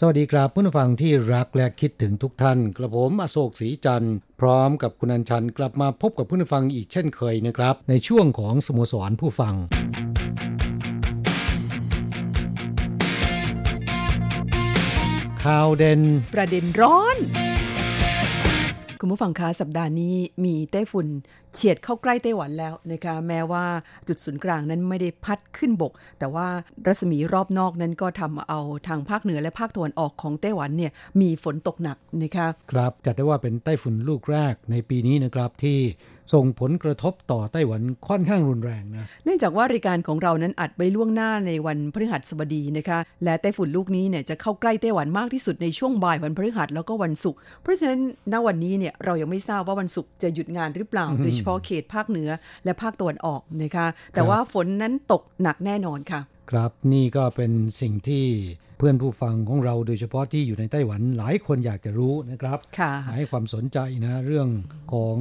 สวัสดีครับผู้ฟังที่รักและคิดถึงทุกท่านกระผมอโศกศรีจันทร์พร้อมกับคุณอัญชันกลับมาพบกับผู้ฟังอีกเช่นเคยนะครับ ในช่วงของสโมสรผู้ฟังข่าวเด่นประเด็นร้อน คุณผู้ฟังคะสัปดาห์นี้มีไต้ฝุ่นเฉียดเข้าใกล้ไต้หวันแล้วนะคะแม้ว่าจุดศูนย์กลางนั้นไม่ได้พัดขึ้นบก แต่ว่ารัศมีรอบนอกนั้นก็ทำเอาทางภาคเหนือและภาคตะวันออกของไต้หวันเนี่ยมีฝนตกหนักนะคะครับจัดได้ว่าเป็นไต้ฝุ่นลูกแรกในปีนี้นะครับที่ส่งผลกระทบต่อไต้หวันค่อนข้างรุนแรงนะ เนื่องจากว่ารายการของเรานั้นอัดไว้ล่วงหน้าในวันพฤหัสบดีนะคะ และไต้ฝุ่นลูกนี้เนี่ยจะเข้าใกล้ไต้หวันมากที่สุดในช่วงบ่ายวันพฤหัสแล้วก็วันศุกร์ เพราะฉะนั้นณวันนี้เนี่ยเรายังไม่ทราบว่าวันศุกร์จะหยุดงานหรือเปล่า โดยเฉพาะเขตภาคเหนือและภาคตะวันออกนะคะแต่ว่าฝนนั้นตกหนักแน่นอนค่ะ ครับนี่ก็เป็นสิ่งที่เพื่อนผู้ฟังของเราโดยเฉพาะที่อยู่ในไต้หวันหลายคนอยากจะรู้นะครับค่ะให้ความสนใจนะเรื่องของ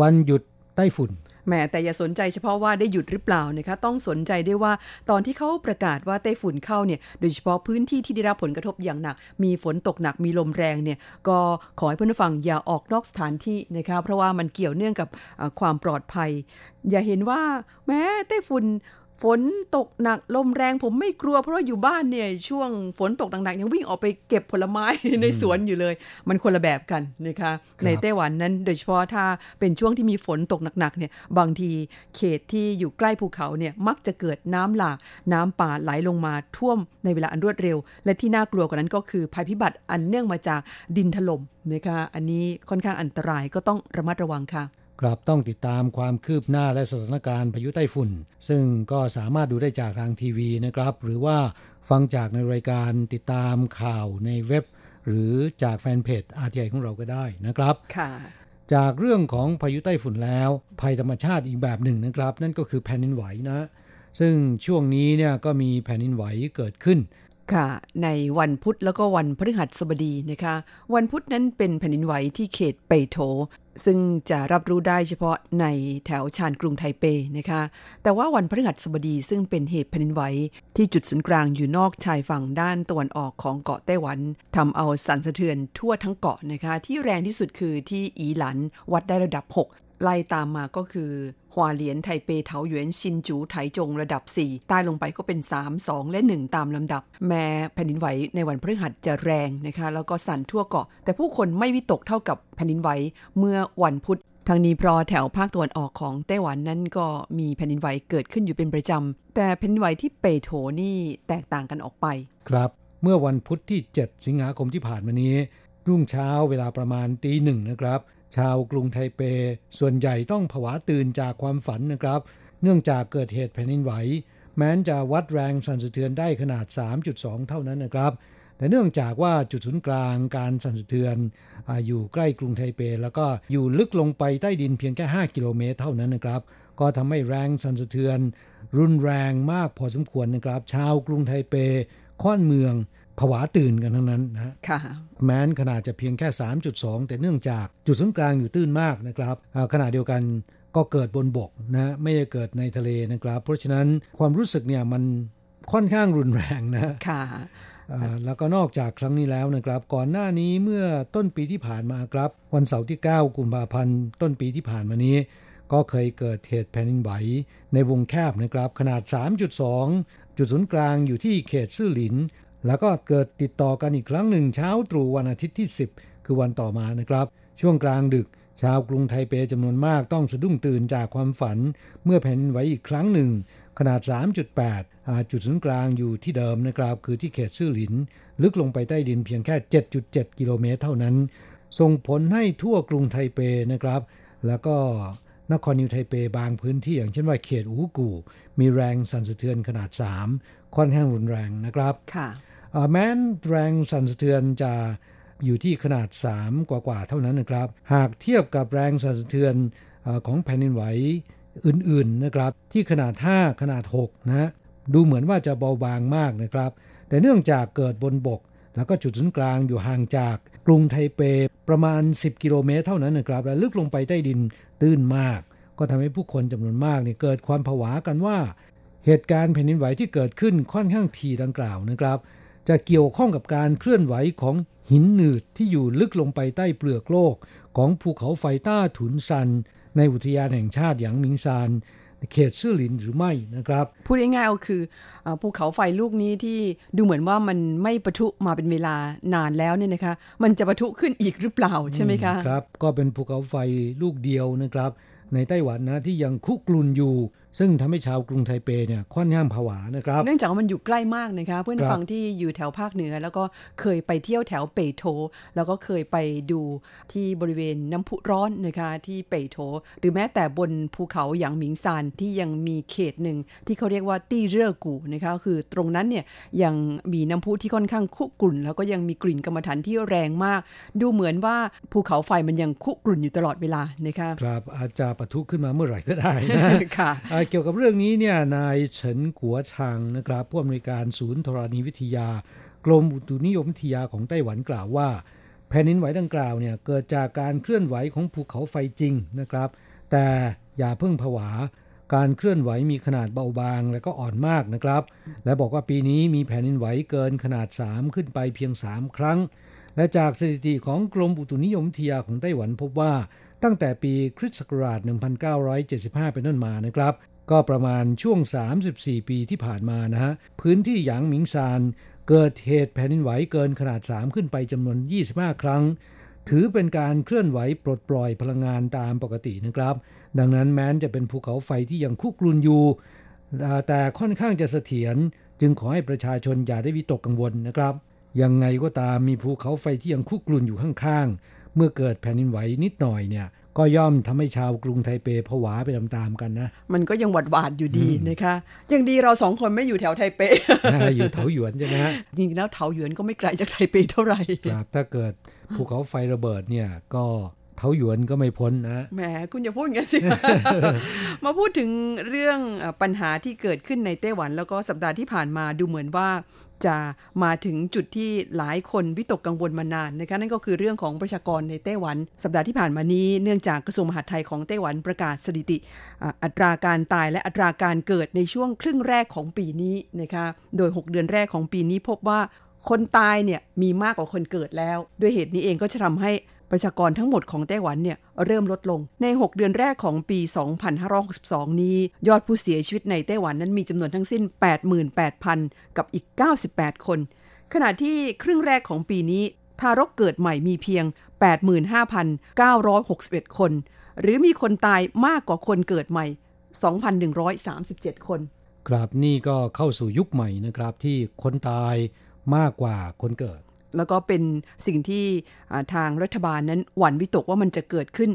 วันหยุดไต้ฝุ่น แหมแต่อย่าสนใจเฉพาะว่าได้หยุดหรือเปล่านะคะต้องสนใจด้วยว่าตอนที่เขาประกาศว่าไต้ฝุ่นเข้าเนี่ยโดยเฉพาะพื้นที่ที่ได้รับผลกระทบอย่างหนัก มีฝนตกหนักมีลมแรงเนี่ยก็ขอให้เพื่อนผู้ฟังอย่าออกนอกสถานที่นะคะเพราะว่ามันเกี่ยวเนื่องกับความปลอดภัย อย่าเห็นว่าแม้ไต้ฝุ่น ฝนตกหนักลมแรงผมไม่กลัว เพราะว่าอยู่บ้านเนี่ยช่วงฝนตกหนักๆยังวิ่งออกไปเก็บผลไม้ในสวนอยู่เลย มันคนละแบบกันนะคะในไต้หวันนั้นโดยเฉพาะถ้าเป็นช่วงที่มีฝนตกหนักๆเนี่ยบางทีเขตที่อยู่ใกล้ภูเขาเนี่ยมักจะเกิดน้ำหลากน้ำป่าไหลลงมาท่วมในเวลาอันรวดเร็ว และที่น่ากลัวกว่านั้นก็คือภัยพิบัติอันเนื่องมาจากดินถล่มนะคะอันนี้ค่อนข้างอันตรายก็ต้องระมัดระวังค่ะ ครับต้องติดตามความคืบหน้าและสถานการณ์พายุไต้ฝุ่น ซึ่งก็สามารถดูได้จากทางทีวีนะครับ หรือว่าฟังจากในรายการติดตามข่าวในเว็บ หรือจากแฟนเพจ RTI ของเราก็ได้นะครับค่ะจากเรื่องของพายุไต้ฝุ่นแล้ว ภัยธรรมชาติอีกแบบหนึ่งนะครับ นั่นก็คือแผ่นดินไหวนะ ซึ่งช่วงนี้เนี่ยก็มีแผ่นดินไหวเกิดขึ้นค่ะในวันพุธแล้วก็วันพฤหัสบดีนะคะ วันพุธนั้นเป็นแผ่นดินไหวที่เขตเปโถ ซึ่งจะรับรู้ได้เฉพาะในแถวชานกรุงไทเปนะคะ แต่ว่าวันพฤหัสบดีซึ่งเป็นเหตุแผ่นดินไหวที่จุดศูนย์กลางอยู่นอกชายฝั่งด้านตะวันออกของเกาะไต้หวันทำเอาสั่นสะเทือนทั่วทั้งเกาะนะคะ ที่แรงที่สุดคือที่อีหลันวัดได้ระดับ 6 ไล่ตามมาก็คือฮวเหลียนไทเปเถาหยวนซินจูไถจงระดับ 4 ใต้ลงไปก็เป็น 3 2 และ 1 ตามลำดับ แม้แผ่นดินไหวในวันพฤหัสจะแรงนะคะ แล้วก็สั่นทั่วเกาะ แต่ผู้คนไม่วิตกเท่ากับแผ่นดินไหวเมื่อวันพุธทางนี้เพราะแถวภาคตะวันออกของไต้หวันนั้นก็มีแผ่นดินไหวเกิดขึ้นอยู่เป็นประจำ แต่แผ่นดินไหวที่เปโถนี่แตกต่างกันออกไป ครับ เมื่อวันพุธที่ 7 สิงหาคมที่ผ่านมานี้ รุ่งเช้าเวลาประมาณตีหนึ่งนะครับ ชาวกรุงไทเป ส่วนใหญ่ต้องผวาตื่นจากความฝันนะครับ เนื่องจากเกิดเหตุแผ่นดินไหว แม้นจะวัดแรงสั่นสะเทือนได้ขนาด 3.2 เท่านั้นนะครับ แต่เนื่องจากว่าจุดศูนย์กลางการสั่นสะเทือนออยู่ใกล้กรุงไทเป แล้วก็อยู่ลึกลงไปใต้ดินเพียงแค่ 5 กิโลเมตรเท่านั้นนะครับ ก็ทำให้แรงสั่นสะเทือน รุนแรงมากพอสมควรนะครับ ชาวกรุงไทเป ค่อนเมือง ผวาตื่นกันทั้งนั้นนะค่ะแม้นขนาดจะเพียงแค่ 3.2 แต่เนื่องจากจุดศูนย์กลางอยู่ตื้นมากนะครับอ่าขณะเดียวกันก็เกิดบนบกนะไม่ได้เกิดในทะเลนะครับ เพราะฉะนั้นความรู้สึกเนี่ยมันค่อนข้างรุนแรงนะค่ะอ่าแล้วก็นอกจากครั้งนี้แล้วนะครับ ก่อนหน้านี้เมื่อต้นปีที่ผ่านมาครับ วันเสาร์ที่ 9 กุมภาพันธ์ต้นปีที่ผ่านมานี้ ก็เคยเกิดเหตุแผ่นดินไหวในวงแคบนะครับ ขนาด 3.2 จุดศูนย์กลางอยู่ที่เขตซื่อหลิน แล้วก็เกิดติดต่อกันอีกครั้งหนึ่งเช้าตรู่วันอาทิตย์ที่ 10 คือวันต่อมานะครับ ช่วงกลางดึก ชาวกรุงไทเปจำนวนมากต้องสะดุ้งตื่นจากความฝัน เมื่อแผ่นไหวอีกครั้งหนึ่ง ขนาด 3.8 จุดศูนย์กลางอยู่ที่เดิมนะครับ คือที่เขตซื่อหลิน ลึกลงไปใต้ดินเพียงแค่ 7.7 กิโลเมตรเท่านั้น ส่งผลให้ทั่วกรุงไทเปนะครับ แล้วก็นครนิวไทเปบางพื้นที่อย่างเช่นว่าเขตอูกู มีแรงสั่นสะเทือนขนาด 3 ค่อนข้างรุนแรงนะครับค่ะ แม้นแรงสั่นสะเทือนจะอยู่ที่ขนาด 3 กว่าๆเท่านั้นนะครับ หากเทียบกับแรงสั่นสะเทือนของแผ่นดินไหวอื่นๆนะครับ ที่ขนาด 5 ขนาด6นะดูเหมือนว่าจะเบาบางมากนะครับ แต่เนื่องจากเกิดบนบก แล้วก็จุดศูนย์กลางอยู่ห่างจากกรุงไทเปประมาณ 10 กิโลเมตรเท่านั้นนะครับ และลึกลงไปใต้ดินตื้นมาก ก็ทำให้ผู้คนจำนวนมากเนี่ยเกิดความผวากันว่า เหตุการณ์แผ่นดินไหวที่เกิดขึ้นค่อนข้างทีดังกล่าวนะครับ จะเกี่ยวข้องกับการเคลื่อนไหวของหินหนืดที่อยู่ลึกลงไปใต้เปลือกโลก ของภูเขาไฟต้าถุนซัน ในอุทยานแห่งชาติหยางมิงซานเขตซื่อหลินหรือไม่นะครับ พูดง่ายๆก็คืออภูเขาไฟลูกนี้ที่ดูเหมือนว่ามันไม่ปะทุมาเป็นเวลานานแล้วเนี่ยนะคะ มันจะปะทุขึ้นอีกหรือเปล่าใช่ไหมคะครับ ก็เป็นภูเขาไฟลูกเดียวนะครับ ในไต้หวันนะที่ยังคุกรุ่นอยู่ ซึ่งทำให้ชาวกรุงไทเปเนี่ยค่อนข้างผวานะครับ เนื่องจากว่ามันอยู่ใกล้มากนะคะเพื่อนครับฟังที่อยู่แถวภาคเหนือ แล้วก็เคยไปเที่ยวแถวเปโถแล้วก็เคยไปดูที่บริเวณน้ำพุร้อนนะคะที่เปโถหรือแม้แต่บนภูเขาหยางหมิงซานที่ยังมีเขตหนึ่งที่เขาเรียกว่าตี้เร่อกูนะคะคือตรงนั้นเนี่ยยังมีน้ำพุที่ค่อนข้างคุกรุ่น แล้วก็ยังมีกลิ่นกรรมฐานที่แรงมาก ดูเหมือนว่าภูเขาไฟมันยังคุกรุ่นอยู่ตลอดเวลานะคะครับอาจจะปะทุขึ้นมาเมื่อไหร่ก็ได้นะค่ะอ่าเกี่ยวกับเรื่องนี้เนี่ยนายเฉินกัวชางนะครับผู้อำนวยการศูนย์ธรณีวิทยา กรมอุตุนิยมวิทยาของไต้หวันกล่าวว่า แผ่นดินไหวดังกล่าวเนี่ยเกิดจากการเคลื่อนไหวของภูเขาไฟจริงนะครับ แต่อย่าเพิ่งผวา การเคลื่อนไหวมีขนาดเบาบางและก็อ่อนมากนะครับ และบอกว่าปีนี้มีแผ่นดินไหวเกินขนาด 3 ขึ้นไปเพียง 3 ครั้ง และจากสถิติของกรมอุตุนิยมวิทยาของไต้หวันพบว่าตั้งแต่ปีคริสต์ศักราช 1975 เป็นต้นมานะครับ ก็ประมาณช่วง 34 ปีที่ผ่านมานะฮะ พื้นที่หยางหมิงซานเกิดเหตุแผ่นดินไหวเกินขนาด 3 ขึ้นไปจำนวน 25 ครั้ง ถือเป็นการเคลื่อนไหวปลดปล่อยพลังงานตามปกตินะครับ ดังนั้นแม้นจะเป็นภูเขาไฟที่ยังคุกรุนอยู่ แต่ค่อนข้างจะเสถียรจึงขอให้ประชาชนอย่าได้วิตกกังวลนะครับยังไงก็ตามมีภูเขาไฟที่ยังคุกรุนอยู่ข้างๆ เมื่อเกิดแผ่นดินไหวนิดหน่อยเนี่ย ก็ย่อมทำให้ชาวกรุงไทเปผวาไปตามๆกันนะ มันก็ยังหวาดหวาดๆอยู่ดีนะคะยังดีเราสองคนไม่อยู่แถวไทเป อยู่เถาหยวนใช่ไหมฮะจริงๆแล้วเถาหยวนก็ไม่ไกลจากไทเปเท่าไหร่ครับถ้าเกิดภูเขาไฟระเบิดเนี่ยก็ เถาหยวนก็ไม่พ้นนะแหมคุณอย่าพูดอย่างนั้นสิ มาพูดถึงเรื่องปัญหาที่เกิดขึ้นในไต้หวัน แล้วก็สัปดาห์ที่ผ่านมาดูเหมือนว่าจะมาถึงจุดที่หลายคนวิตกกังวลมานานนะคะนั่นก็คือเรื่องของประชากรในไต้หวัน สัปดาห์ที่ผ่านมานี้เนื่องจากกระทรวงมหาดไทยของไต้หวันประกาศสถิติ อัตราการตายและอัตราการเกิดในช่วงครึ่งแรกของปีนี้นะคะโดย 6 เดือนแรกของปีนี้พบว่าคนตายเนี่ยมีมากกว่าคนเกิดแล้ว ด้วยเหตุนี้เองก็จะทำให้ ประชากรทั้งหมดของไต้หวันเนี่ยเริ่มลดลง ใน 6 เดือนแรกของปี 2562 นี้ ยอดผู้เสียชีวิตในไต้หวันนั้นมีจำนวนทั้งสิ้น 88,000 กับอีก 98 คน ขณะที่ครึ่งแรกของปีนี้ ทารกเกิดใหม่มีเพียง 85,961 คน หรือมีคนตายมากกว่าคนเกิดใหม่ 2,137 คน ครับนี่ก็เข้าสู่ยุคใหม่นะครับที่คนตายมากกว่าคนเกิด แล้วก็เป็นสิ่งที่ทางรัฐบาลนั้นหวั่นวิตกว่ามันจะเกิดขึ้น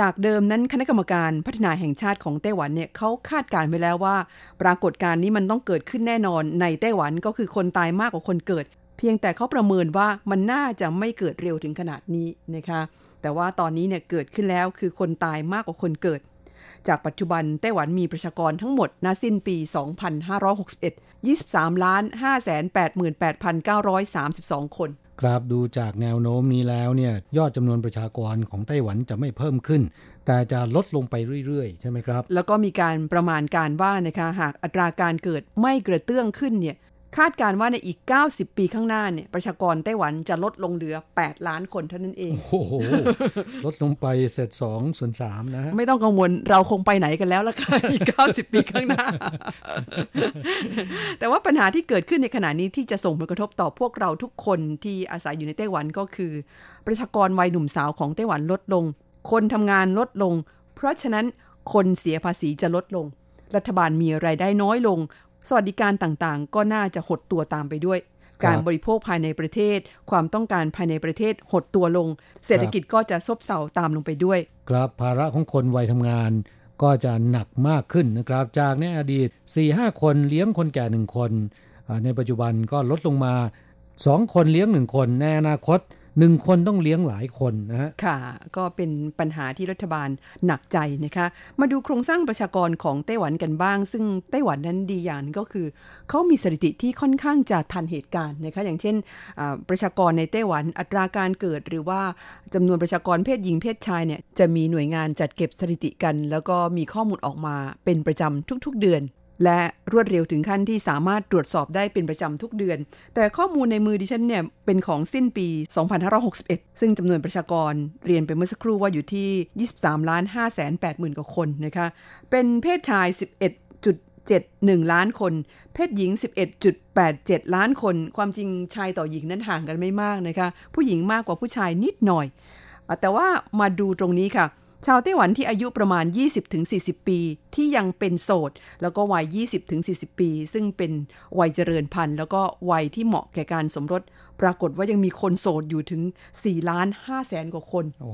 จากเดิมนั้นคณะกรรมการพัฒนาแห่งชาติของไต้หวันเนี่ยเขาคาดการณ์ไว้แล้วว่า ปรากฏการณ์นี้มันต้องเกิดขึ้นแน่นอนในไต้หวันก็คือคนตายมากกว่าคนเกิด เพียงแต่เขาประเมินว่ามันน่าจะไม่เกิดเร็วถึงขนาดนี้นะคะ แต่ว่าตอนนี้เนี่ยเกิดขึ้นแล้วคือคนตายมากกว่าคนเกิด จากปัจจุบันไต้หวันมีประชากรทั้งหมดณสิ้นปี 2561 23ล้าน588,932 คน ครับดูจากแนวโน้มนี้แล้วเนี่ยยอดจำนวนประชากรของไต้หวันจะไม่เพิ่มขึ้น แต่จะลดลงไปเรื่อยๆ ใช่ไหมครับ แล้วก็มีการประมาณการว่านะคะหากอัตราการเกิดไม่กระเตื้องขึ้นเนี่ย คาดการณ์ว่าในอีก 90 ปีข้างหน้าเนี่ยประชากรไต้หวันจะลดลงเหลือ 8 ล้านคนเท่านั้นเอง โอ้โห ลดลงไปเศษสองส่วนสามนะฮะไม่ต้องกังวลเราคงไปไหนกันแล้วล่ะค่ะอีก 90 ปีข้างหน้า แต่ว่าปัญหาที่เกิดขึ้นในขณะนี้ที่จะส่งผลกระทบต่อพวกเราทุกคนที่อาศัยอยู่ในไต้หวันก็คือ ประชากรวัยหนุ่มสาวของไต้หวันลดลง คนทำงานลดลง เพราะฉะนั้นคนเสียภาษีจะลดลง รัฐบาลมีไรายได้น้อยลง สวัสดิการต่างๆ ก็น่าจะหดตัวตามไปด้วย การบริโภคภายในประเทศ ความต้องการภายในประเทศหดตัวลง เศรษฐกิจก็จะซบเซาตามลงไปด้วย ครับภาระของคนวัยทำงานก็จะหนักมากขึ้นนะครับ จากในอดีต 4-5 คนเลี้ยงคนแก่หนึ่งคน ในปัจจุบันก็ลดลงมา 2 คนเลี้ยงหนึ่งคน ในอนาคต หนึ่งคนต้องเลี้ยงหลายคนนะฮะค่ะ ก็เป็นปัญหาที่รัฐบาลหนักใจนะคะ มาดูโครงสร้างประชากรของไต้หวันกันบ้าง ซึ่งไต้หวันนั้นดีอย่างก็คือ เขามีสถิติที่ค่อนข้างจะทันเหตุการณ์นะคะ อย่างเช่นประชากรในไต้หวันอัตราการเกิดหรือว่าจำนวนประชากรเพศหญิงเพศชายเนี่ยจะมีหน่วยงานจัดเก็บสถิติกัน แล้วก็มีข้อมูลออกมาเป็นประจำทุก ๆ เดือน และรวดเร็วถึงขั้นที่สามารถตรวจสอบได้เป็นประจำทุกเดือน แต่ข้อมูลในมือดิฉันเนี่ยเป็นของสิ้นปี 2561 ซึ่งจำนวนประชากรเรียนไปเมื่อสักครู่ว่าอยู่ที่ 23ล้าน5แสน8หมื่นกว่าคนนะคะ เป็นเพศชาย 11.71 ล้านคน เพศหญิง 11.87 ล้านคน ความจริงชายต่อหญิงนั้นห่างกันไม่มากนะคะ ผู้หญิงมากกว่าผู้ชายนิดหน่อย แต่ว่ามาดูตรงนี้ค่ะ ชาวไต้หวันที่อายุประมาณ 20-40 ปีที่ยังเป็นโสด แล้วก็วัย 20-40 ปี ซึ่งเป็นวัยเจริญพันธุ์ แล้วก็วัยที่เหมาะแก่การสมรส ปรากฏว่ายังมีคนโสดอยู่ถึง4ล้าน5แสนกว่าคน โอ้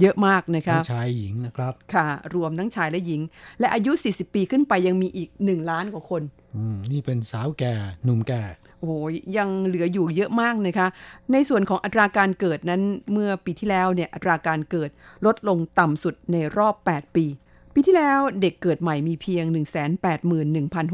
เยอะมากนะคะชายหญิงนะครับค่ะ รวมทั้งชายและหญิง และอายุ 40 ปีขึ้นไปยังมีอีก 1 ล้านกว่าคนอืมนี่เป็นสาวแก่หนุ่มแก่โอ้ยยังเหลืออยู่เยอะมากนะคะ ในส่วนของอัตราการเกิดนั้นเมื่อปีที่แล้วเนี่ยอัตราการเกิดลดลงต่ำสุดในรอบ 8 ปี ปีที่แล้วเด็กเกิดใหม่มีเพียง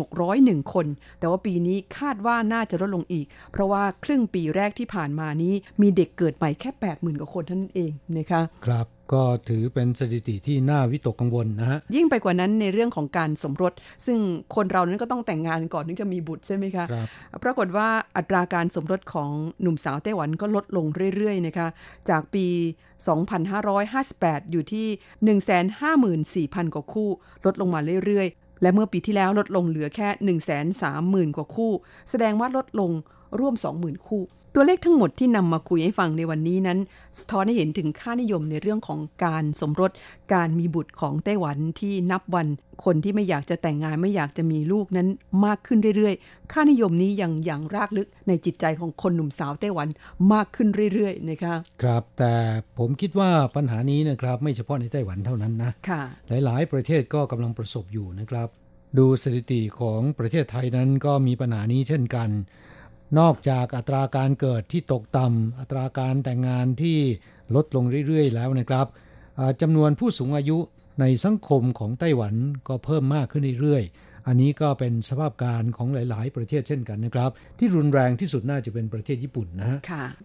181,601 คน แต่ว่าปีนี้คาดว่าน่าจะลดลงอีก เพราะว่าครึ่งปีแรกที่ผ่านมานี้มีเด็กเกิดใหม่แค่ 80,000 กว่าคนเท่านั้นเองนะคะ ครับ ก็ถือเป็นสถิติที่น่าวิตกกังวลนะฮะ ยิ่งไปกว่านั้นในเรื่องของการสมรส ซึ่งคนเรานั้นก็ต้องแต่งงานก่อนถึงจะมีบุตรใช่ไหมคะครับปรากฏว่าอัตราการสมรสของหนุ่มสาวไต้หวันก็ลดลงเรื่อยๆนะคะ จากปี 2558 อยู่ที่ 154,000 กว่าคู่ ลดลงมาเรื่อยๆ และเมื่อปีที่แล้วลดลงเหลือแค่ 130,000 กว่าคู่ แสดงว่าลดลง ร่วม 20,000 คู่ ตัวเลขทั้งหมดที่นำมาคุยให้ฟังในวันนี้นั้น สะท้อนให้เห็นถึงค่านิยมในเรื่องของการสมรส การมีบุตรของไต้หวันที่นับวัน คนที่ไม่อยากจะแต่งงานไม่อยากจะมีลูกนั้นมากขึ้นเรื่อยๆ ค่านิยมนี้ยังอย่างรากลึกในจิตใจของคนหนุ่มสาวไต้หวันมากขึ้นเรื่อยๆนะคะครับแต่ผมคิดว่าปัญหานี้นะครับไม่เฉพาะในไต้หวันเท่านั้นนะค่ะหลาย ๆ ประเทศก็กำลังประสบอยู่นะครับ ดูสถิติของประเทศไทยนั้นก็มีปัญหานี้เช่นกัน นอกจากอัตราการเกิดที่ตกต่ำอัตราการแต่งงานที่ลดลงเรื่อยๆ แล้วนะครับจำนวนผู้สูงอายุในสังคมของไต้หวันก็เพิ่มมากขึ้นเรื่อยๆ อันนี้ก็เป็นสภาพการของหลาย ๆ ประเทศเช่นกันนะครับ ที่รุนแรงที่สุดน่าจะเป็นประเทศญี่ปุ่นนะฮะ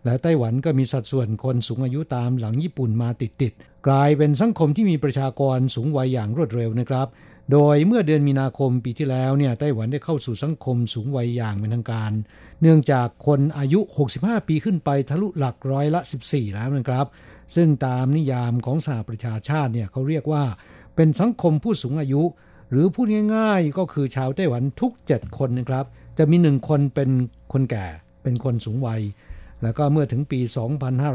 และไต้หวันก็มีสัดส่วนคนสูงอายุตามหลังญี่ปุ่นมาติด ๆ กลายเป็นสังคมที่มีประชากรสูงวัยอย่างรวดเร็วนะครับ โดยเมื่อเดือนมีนาคมปีที่แล้วเนี่ยไต้หวันได้เข้าสู่สังคมสูงวัยอย่างเป็นทางการ เนื่องจากคนอายุ 65 ปีขึ้นไปทะลุหลักร้อยละ 14 แล้วนะครับ ซึ่งตามนิยามของสหประชาชาติเนี่ยเขาเรียกว่าเป็นสังคมผู้สูงอายุ หรือพูดง่ายๆก็คือชาวไต้หวันทุกเจ็ดคนนะครับ จะมีหนึ่งคนเป็นคนแก่เป็นคนสูงวัย แล้วก็เมื่อถึงปี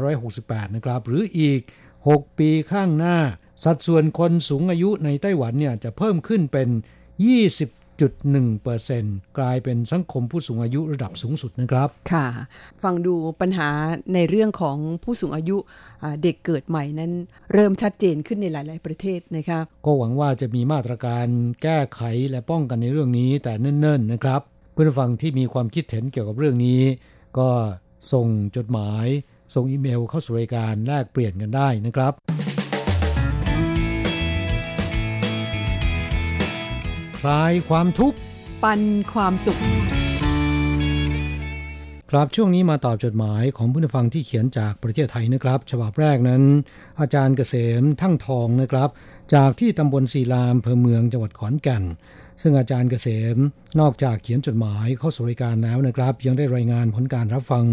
2568 นะครับ หรืออีก 6 ปีข้างหน้า สัดส่วนคนสูงอายุในไต้หวันเนี่ยจะเพิ่มขึ้นเป็น 20 6.1%กลายเป็นสังคมผู้สูงอายุระดับสูงสุดนะครับ ค่ะ ฟังดูปัญหาในเรื่องของผู้สูงอายุเด็กเกิดใหม่นั้น เริ่มชัดเจนขึ้นในหลาย ๆ ประเทศนะครับก็หวังว่าจะมีมาตรการแก้ไขและป้องกันในเรื่องนี้แต่เนิ่น ๆ นะครับ เพื่อนฟังที่มีความคิดเห็นเกี่ยวกับเรื่องนี้ ก็ส่งจดหมาย ส่งอีเมลเข้าสู่รายการแลกเปลี่ยนกันได้นะครับ คลายความทุกข์ ปันความสุข ครับช่วงนี้มาตอบจดหมายของผู้ฟังที่เขียนจากประเทศไทยนะครับ ฉบับแรกนั้น อาจารย์เกษมทั้งทองนะครับ จากที่ตำบลศีลามเภอเมืองจังหวัดขอนแก่น ซึ่งอาจารย์เกษมนอกจากเขียนจดหมายเข้าสู่รายการแล้วนะครับ ยังได้รายงานผลการรับฟัง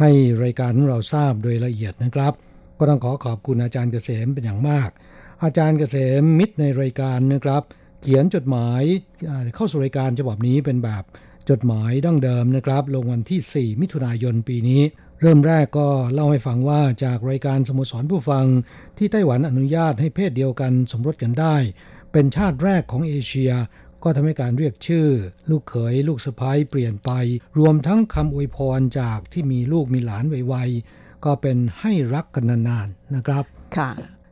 ให้รายการของเราทราบโดยละเอียดนะครับ ก็ต้องขอขอบคุณอาจารย์เกษมเป็นอย่างมากอาจารย์เกษมมิตรในรายการนะครับ เขียนจดหมายเข้าสู่รายการฉบับนี้เป็นแบบจดหมายดั้งเดิมนะครับ ลงวันที่ 4 มิถุนายนปีนี้ เริ่มแรกก็เล่าให้ฟังว่าจากรายการสโมสรผู้ฟัง ที่ไต้หวันอนุญาตให้เพศเดียวกันสมรสกันได้ เป็นชาติแรกของเอเชีย ก็ทำให้การเรียกชื่อ ลูกเขย ลูกสะพ้ายเปลี่ยนไป รวมทั้งคำอวยพรจากที่มีลูกมีหลานไวๆก็เป็นให้รักกันนานๆนะครับ ค่ะ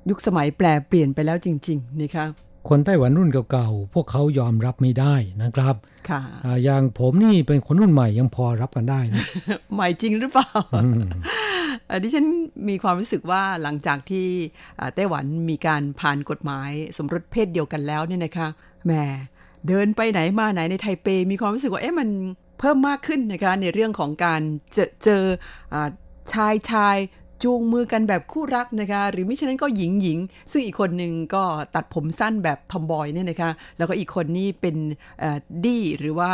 ยุคสมัยแปลเปลี่ยนไปแล้วจริง ๆ นะคะ คนไต้หวันรุ่นเก่าๆ พวกเขายอมรับไม่ได้นะครับค่ะอ่าอย่างผมนี่เป็นคนรุ่นใหม่ยังพอรับกันได้นะใหม่จริงหรือเปล่าอืมเอ่อดิฉันมีความรู้สึกว่าหลังจากที่อ่าไต้หวันมีการผ่านกฎหมายสมรสเพศเดียวกันแล้วเนี่ยนะคะแหมเดินไปไหนมาไหนในไทเป มีความรู้สึกว่าเอ๊ะมันเพิ่มมากขึ้นนะคะในเรื่องของการเจอเจออาชายชาย จูงมือกันแบบคู่รักนะคะ หรือมิฉะนั้นก็หญิงหญิง ซึ่งอีกคนหนึ่งก็ตัดผมสั้นแบบทอมบอยเนี่ยนะคะ แล้วก็อีกคนนี่เป็นดี้หรือว่า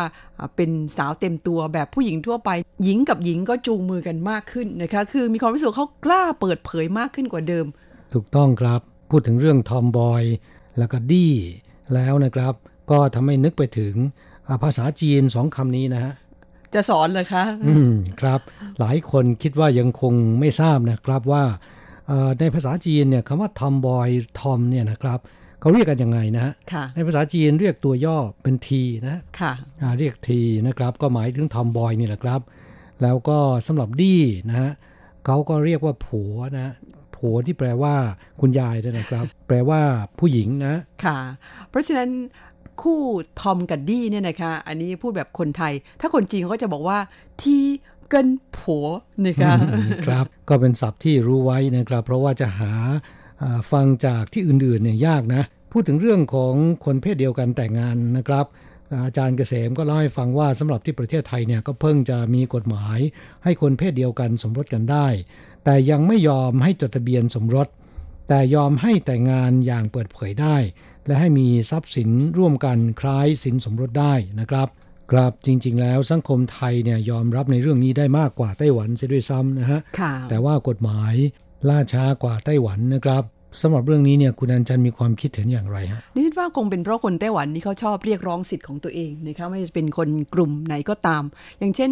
เป็นสาวเต็มตัวแบบผู้หญิงทั่วไป หญิงกับหญิงก็จูงมือกันมากขึ้นนะคะ คือมีความรู้สึกเขากล้าเปิดเผยมากขึ้นกว่าเดิม ถูกต้องครับ พูดถึงเรื่องทอมบอยแล้วก็ดี้แล้วนะครับ ก็ทำให้นึกไปถึงภาษาจีนสองคำนี้นะฮะ จะสอนเลยคะ อืมครับ หลายคนคิดว่ายังคงไม่ทราบนะครับว่าเอ่อในภาษาจีนเนี่ยคำว่าทอมบอยทอมเนี่ยนะครับเขาเรียกกันยังไงนะฮะค่ะในภาษาจีนเรียกตัวย่อเป็นทีนะค่ะอ่าเรียกทีนะครับ ก็หมายถึงทอมบอยนี่แหละครับ แล้วก็สำหรับดี้นะฮะเขาก็เรียกว่าผัวนะผัวที่แปลว่าคุณยายด้วยนะครับ แปลว่าผู้หญิงนะ ค่ะ เพราะฉะนั้น คู่ทอมกับดี้เนี่ยนะคะ อันนี้พูดแบบคนไทย ถ้าคนจีนเขาก็จะบอกว่า T跟婆นะคะครับ ก็เป็นศัพท์ที่รู้ไว้นะครับ เพราะว่าจะหาอ่าฟังจากที่อื่นๆเนี่ยยากนะ พูดถึงเรื่องของคนเพศเดียวกันแต่งงานนะครับอาจารย์เกษมก็เล่าให้ฟังว่าสำหรับที่ประเทศไทยเนี่ยก็เพิ่งจะมีกฎหมาย ให้คนเพศเดียวกันสมรสกันได้ แต่ยังไม่ยอมให้จดทะเบียนสมรส แต่ยอมให้แต่งงานอย่างเปิดเผยได้ และให้มีทรัพย์สินร่วมกันคล้ายสินสมรสได้นะครับครับจริง ๆ แล้วสังคมไทยเนี่ยยอมรับในเรื่องนี้ได้มากกว่าไต้หวันเสียด้วยซ้ำนะฮะค่ะแต่ว่ากฎหมายล่าช้ากว่าไต้หวันนะครับสำหรับเรื่องนี้เนี่ยคุณอันจันมีความคิดเห็นอย่างไรฮะดิฉันว่าคงเป็นเพราะคนไต้หวันนี่เขาชอบเรียกร้องสิทธิ์ของตัวเองนะคะไม่ว่าจะเป็นคนกลุ่มไหนก็ตาม อย่างเช่น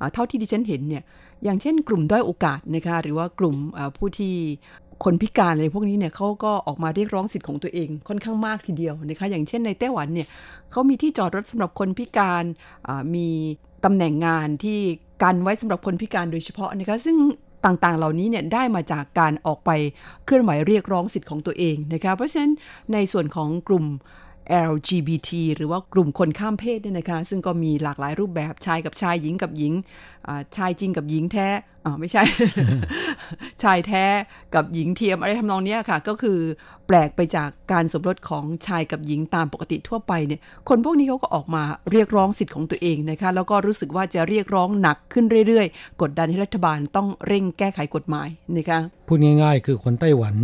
อ่าเท่าที่ดิฉันเห็นเนี่ยอย่างเช่นกลุ่มด้อยโอกาสนะคะหรือว่ากลุ่มอ่าผู้ที่ คนพิการอะไรพวกนี้เนี่ยเขาก็ออกมาเรียกร้องสิทธิ์ของตัวเองค่อนข้างมากทีเดียวนะคะอย่างเช่นในไต้หวันเนี่ยเขามีที่จอดรถสำหรับคนพิการมีตำแหน่งงานที่กันไว้สำหรับคนพิการโดยเฉพาะนะคะซึ่งต่างๆ เหล่านี้เนี่ยได้มาจากการออกไปเคลื่อนไหวเรียกร้องสิทธิ์ของตัวเองนะคะเพราะฉะนั้นในส่วนของกลุ่ม LGBT หรือว่ากลุ่มคนข้ามเพศเนี่ยนะคะ ซึ่งก็มีหลากหลายรูปแบบชายกับชายหญิงกับหญิง ชายจริงกับหญิงแท้อ่าไม่ใช่ ชายแท้กับหญิงเทียมอะไรทำนองเนี้ยค่ะ ก็คือแปลกไปจากการสมรสของชายกับหญิงตามปกติทั่วไปเนี่ยคนพวกนี้เขาก็ออกมาเรียกร้องสิทธิ์ของตัวเองนะคะแล้วก็รู้สึกว่าจะเรียกร้องหนักขึ้นเรื่อยๆ กดดันให้รัฐบาลต้องเร่งแก้ไขกฎหมายนะคะพูดง่ายๆ คือคนไต้หวัน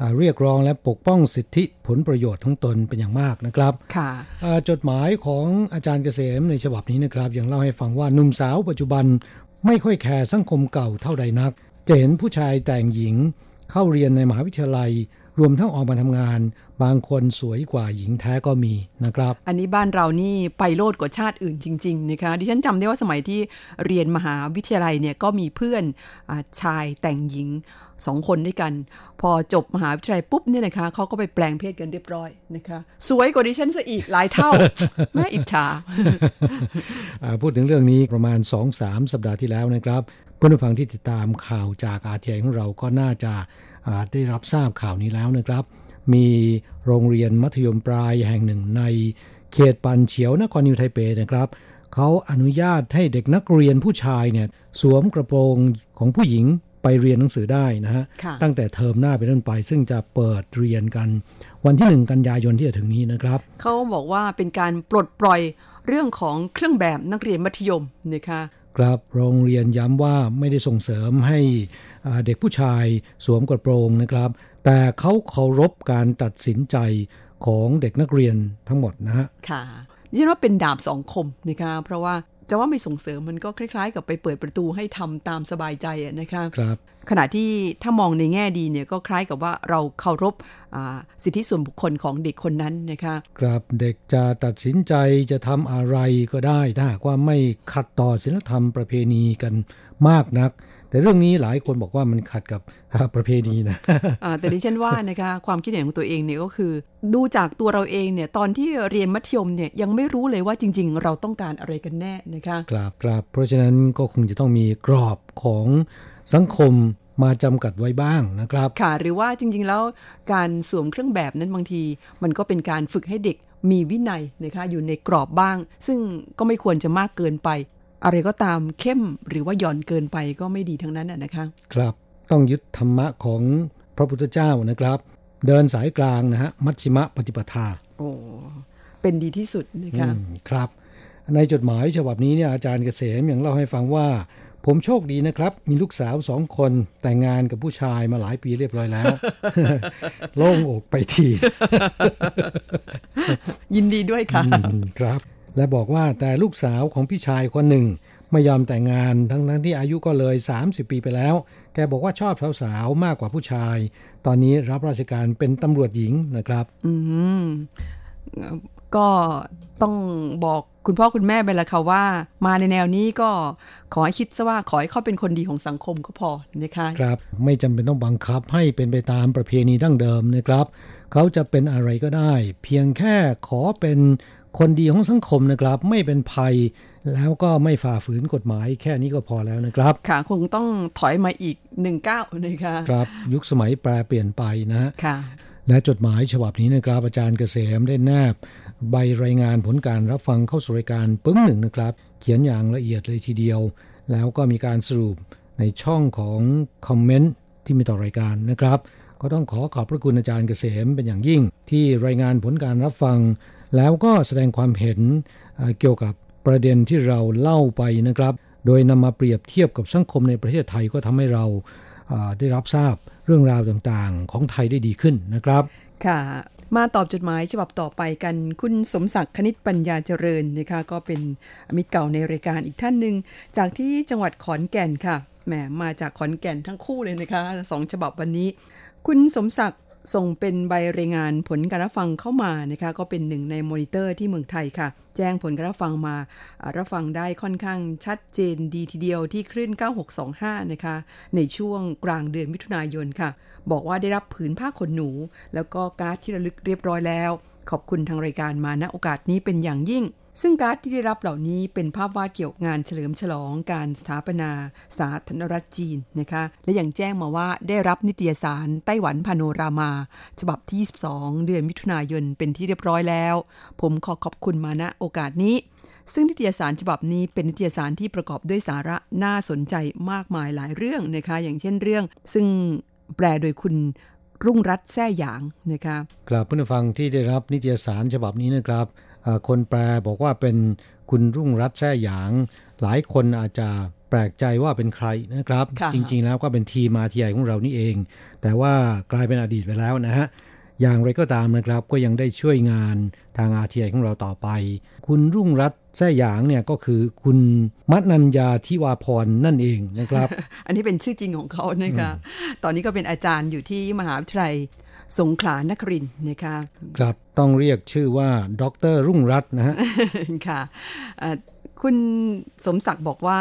อ่าเรียกร้องและปกป้องสิทธิผลประโยชน์ของตนเป็นอย่างมากนะครับ ค่ะอ่าจดหมายของอาจารย์เกษมในฉบับนี้นะครับยังเล่าให้ฟังว่าหนุ่มสาวปัจจุบัน ไม่ค่อยแคร์สังคมเก่าเท่าใดนัก จะเห็นผู้ชายแต่งหญิง เข้าเรียนในมหาวิทยาลัย รวมทั้งออกมาทำงาน บางคนสวยกว่าหญิงแท้ก็มีนะครับ อันนี้บ้านเรานี่ไปโลดกว่าชาติอื่นจริงๆนะคะดิฉันจำได้ว่าสมัยที่เรียนมหาวิทยาลัยเนี่ยก็มีเพื่อนอชายแต่งหญิง สองคนด้วยกัน พอจบมหาวิทยาลัยปุ๊บเนี่ยนะคะเขาก็ไปแปลงเพศกันเรียบร้อยนะคะ สวยกว่าดิฉันซะอีกหลายเท่าแม่อิจฉาอ่าพูดถึงเรื่องนี้ประมาณ 2-3 สัปดาห์ที่แล้วนะครับเพื่อนผู้ฟังที่ติดตามข่าวจากอาเทียของเราก็น่าจะอ่าได้รับทราบข่าวนี้แล้วนะครับ มีโรงเรียนมัธยมปลายแห่งหนึ่งในเขตปันเฉียวนครนิวไทเปนะครับเขาอนุญาตให้เด็กนักเรียนผู้ชายเนี่ยสวมกระโปรงของผู้หญิง ไปเรียนหนังสือได้นะฮะค่ะตั้งแต่เทอมหน้าเป็นต้นไป ซึ่งจะเปิดเรียนกันวันที่หนึ่งกันยายนที่จะถึงนี้นะครับ เขาบอกว่าเป็นการปลดปล่อยเรื่องของเครื่องแบบนักเรียนมัธยมนะคะครับโรงเรียนย้ำว่าไม่ได้ส่งเสริมให้อ่าเด็กผู้ชายสวมกระโปรงนะครับ แต่เขาเคารพการตัดสินใจของเด็กนักเรียนทั้งหมดนะฮะค่ะดิฉันว่าเป็นดาบสองคมนะคะเพราะว่า จะว่าไม่ส่งเสริมมันก็คล้าย ๆ กับไปเปิดประตูให้ทำตามสบายใจอะนะคะครับขณะที่ถ้ามองในแง่ดีเนี่ยก็คล้ายกับว่าเราเคารพอ่าสิทธิส่วนบุคคลของเด็กคนนั้นนะคะครับเด็กจะตัดสินใจจะทำอะไรก็ได้ถ้าหากว่าไม่ขัดต่อศีลธรรมประเพณีกันมากนัก แต่เรื่องนี้หลายคนบอกว่ามันขัดกับประเพณีนะแต่ดิฉันว่านะคะความคิดเห็นของตัวเองเนี่ยก็คือ ดูจากตัวเราเองเนี่ยตอนที่เรียนมัธยมเนี่ยยังไม่รู้เลยว่าจริง ๆ เราต้องการอะไรกันแน่นะคะครับครับเพราะฉะนั้นก็คงจะต้องมีกรอบของสังคมมาจำกัดไว้บ้างนะครับ ค่ะ หรือว่าจริง ๆ แล้วการสวมเครื่องแบบนั้นบางที มันก็เป็นการฝึกให้เด็กมีวินัยนะคะอยู่ในกรอบบ้าง ซึ่งก็ไม่ควรจะมากเกินไป อะไรก็ตามเข้มหรือว่าหย่อนเกินไปก็ไม่ดีทั้งนั้นนะคะ ครับ ต้องยึดธรรมะของพระพุทธเจ้านะครับ เดินสายกลางนะฮะมัชชิมะปฏิปทา โอ้เป็นดีที่สุดนะคะครับ ในจดหมายฉบับนี้เนี่ยอาจารย์เกษมอย่างเล่าให้ฟังว่า ผมโชคดีนะครับ มีลูกสาวสองคนแต่งงานกับผู้ชายมาหลายปีเรียบร้อยแล้ว โล่งอกไปที ยินดีด้วยค่ะครับ และบอกว่าแต่ลูกสาวของพี่ชายคนหนึ่ง ไม่ยอมแต่งงานทั้งทั้งที่อายุก็เลย 30 ปีไปแล้ว แกบอกว่าชอบสาวๆมากกว่าผู้ชาย ตอนนี้รับราชการเป็นตำรวจหญิงนะครับ อืมก็ต้องบอกคุณพ่อคุณแม่ไปแล้วค่ะว่า มาในแนวนี้ก็ขอให้คิดซะว่าขอให้เขาเป็นคนดีของสังคมก็พอนะคะครับ ไม่จำเป็นต้องบังคับให้เป็นไปตามประเพณีดั้งเดิมนะครับ เขาจะเป็นอะไรก็ได้ เพียงแค่ขอเป็น คนดีของสังคมนะครับ ไม่เป็นภัย แล้วก็ไม่ฝ่าฝืนกฎหมาย แค่นี้ก็พอแล้วนะครับ ค่ะคงต้องถอยมาอีกหนึ่งก้าวนะคะครับ ยุคสมัยแปรเปลี่ยนไปนะค่ะและจดหมายฉบับนี้นะครับอาจารย์เกษมได้แนบ ใบรายงานผลการรับฟังเข้าสู่รายการปึ้งหนึ่งนะครับ เขียนอย่างละเอียดเลยทีเดียว แล้วก็มีการสรุปในช่องของคอมเมนต์ที่มีต่อรายการนะครับ ก็ต้องขอขอบพระคุณอาจารย์เกษมเป็นอย่างยิ่ง ที่รายงานผลการรับฟัง แล้วก็แสดงความเห็นเกี่ยวกับประเด็นที่เราเล่าไปนะครับ โดยนำมาเปรียบเทียบกับสังคมในประเทศไทยก็ทำให้เราได้รับทราบเรื่องราวต่างๆ ของไทยได้ดีขึ้นนะครับ ค่ะมาตอบจดหมายฉบับต่อไปกันคุณสมศักดิ์คณิตปัญญาเจริญนะคะก็เป็นมิตรเก่าในรายการอีกท่านหนึ่งจากที่จังหวัดขอนแก่นค่ะแหมมาจากขอนแก่นทั้งคู่เลยนะคะสองฉบับวันนี้ คุณสมศักดิ์ ส่งเป็นใบรายงานผลการรับฟังเข้ามานะคะก็เป็นหนึ่งในมอนิเตอร์ที่เมืองไทยค่ะ แจ้งผลการรับฟังมา รับฟังได้ค่อนข้างชัดเจนดีทีเดียวที่คลื่น 9625 นะคะ ในช่วงกลางเดือนมิถุนายนค่ะ บอกว่าได้รับผืนผ้าขนหนู แล้วก็การ์ดที่ระลึกเรียบร้อยแล้ว ขอบคุณทางรายการมาณโอกาสนี้เป็นอย่างยิ่ง ซึ่งการ์ดที่ได้รับเหล่านี้เป็นภาพวาดเกี่ยวกับงานเฉลิมฉลองการสถาปนา สาธารณรัฐจีนนะคะและยังแจ้งมาว่าได้รับนิตยสารไต้หวันพาโนรามา ฉบับที่ 22 เดือนมิถุนายนเป็นที่เรียบร้อยแล้ว ผมขอขอบคุณมาณโอกาสนี้ ซึ่งนิตยสารฉบับนี้เป็นนิตยสารที่ประกอบด้วยสาระน่าสนใจมากมายหลายเรื่องนะคะอย่างเช่นเรื่อง ซึ่งแปลโดยคุณรุ่งรัตน์แท่หยางนะคะกราบผู้ฟังที่ได้รับนิตยสารฉบับนี้นะครับ คนแปลบอกว่าเป็นคุณรุ่งรัตน์แท่หยาง หลายคนอาจจะแปลกใจว่าเป็นใครนะครับ จริง ๆ แล้วก็เป็นทีมาทีใหญ่ของเรานี่เอง แต่ว่ากลายเป็นอดีตไปแล้วนะฮะอย่างไรก็ตามนะครับก็ยังได้ช่วยงานทางอาทีไอของเราต่อไป คุณรุ่งรัตน์แท่หยางเนี่ยก็คือคุณมันัญญาทิวาพรนั่นเองนะครับ อันนี้เป็นชื่อจริงของเขานะคะตอนนี้ก็เป็นอาจารย์อยู่ที่มหาวิทยาลัย สงขลานครินนะคะครับต้องเรียกชื่อว่าดรรุ่งรัตน์นะฮะค่ะคุณสมศักดิ์บอกว่า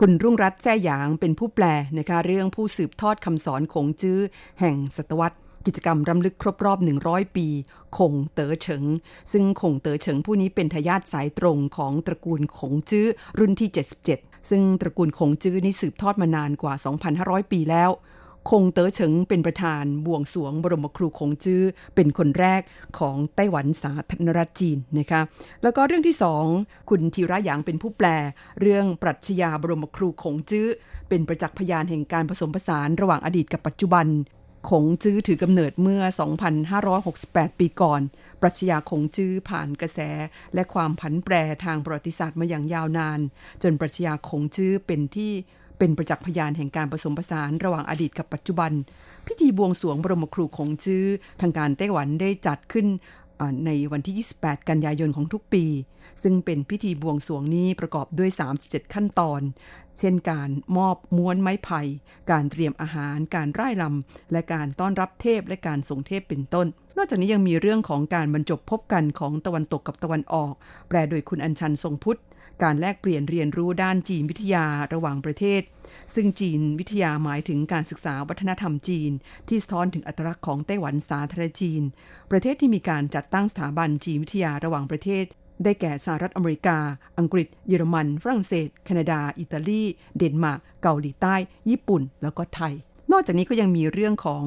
คุณรุ่งรัตน์แท่หยางเป็นผู้แปลนะคะเรื่องผู้สืบทอดคำสอนของจื้อแห่งศตวรรษกิจกรรมรำลึกครบรอบ 100 ปี คงเต๋อเฉิง ซึ่งคงเต๋อเฉิงผู้นี้เป็นทายาทสายตรงของตระกูลคงจื้อรุ่นที่ 77 ซึ่งตระกูลคงจื้อนี้สืบทอดมานานกว่า 2,500 ปีแล้ว คงเต๋อเฉิงเป็นประธานบวงสวงบรมครูคงจื้อเป็นคนแรกของไต้หวันสาธารณรัฐจีนนะคะแล้วก็เรื่องที่สองคุณธีระหยางเป็นผู้แปล เรื่องปรัชญาบรมครูคงจื้อเป็นประจักษ์พยานแห่งการผสมผสานระหว่างอดีตกับปัจจุบันคงจื้อถือกำเนิดเมื่อ 2,568 ปีก่อน ปรัชญาคงจื้อผ่านกระแส และความผันแปรทางประวัติศาสตร์มาอย่างยาวนาน จนปรัชญาคงจื้อเป็นที่ เป็นประจักษ์พยานแห่งการผสมผสานระหว่างอดีตกับปัจจุบัน พิธีบวงสรวงบรมครูคงจื้อทางการไต้หวันได้จัดขึ้นในวันที่ 28 กันยายนของทุกปี ซึ่งเป็นพิธีบวงสรวงนี้ประกอบด้วย 37 ขั้นตอน เช่นการมอบม้วนไม้ไผ่ การเตรียมอาหาร การร่ายลำ และการต้อนรับเทพและการส่งเทพเป็นต้น นอกจากนี้ยังมีเรื่องของการบรรจบพบกันของตะวันตกกับตะวันออก แปลโดยคุณอัญชันทรงพุทธ การแลกเปลี่ยนเรียนรู้ด้านจีนวิทยาระหว่างประเทศ ซึ่งจีนวิทยาหมายถึงการศึกษาวัฒนธรรมจีน ที่สะท้อนถึงอัตลักษณ์ของไต้หวันสาธารณจีน ประเทศที่มีการจัดตั้งสถาบันจีนวิทยาระหว่างประเทศ ได้แก่สหรัฐอเมริกา อังกฤษ เยอรมัน ฝรั่งเศส แคนาดา อิตาลี เดนมาร์ก เกาหลีใต้ ญี่ปุ่น แล้วก็ไทย นอกจากนี้ก็ยังมีเรื่องของ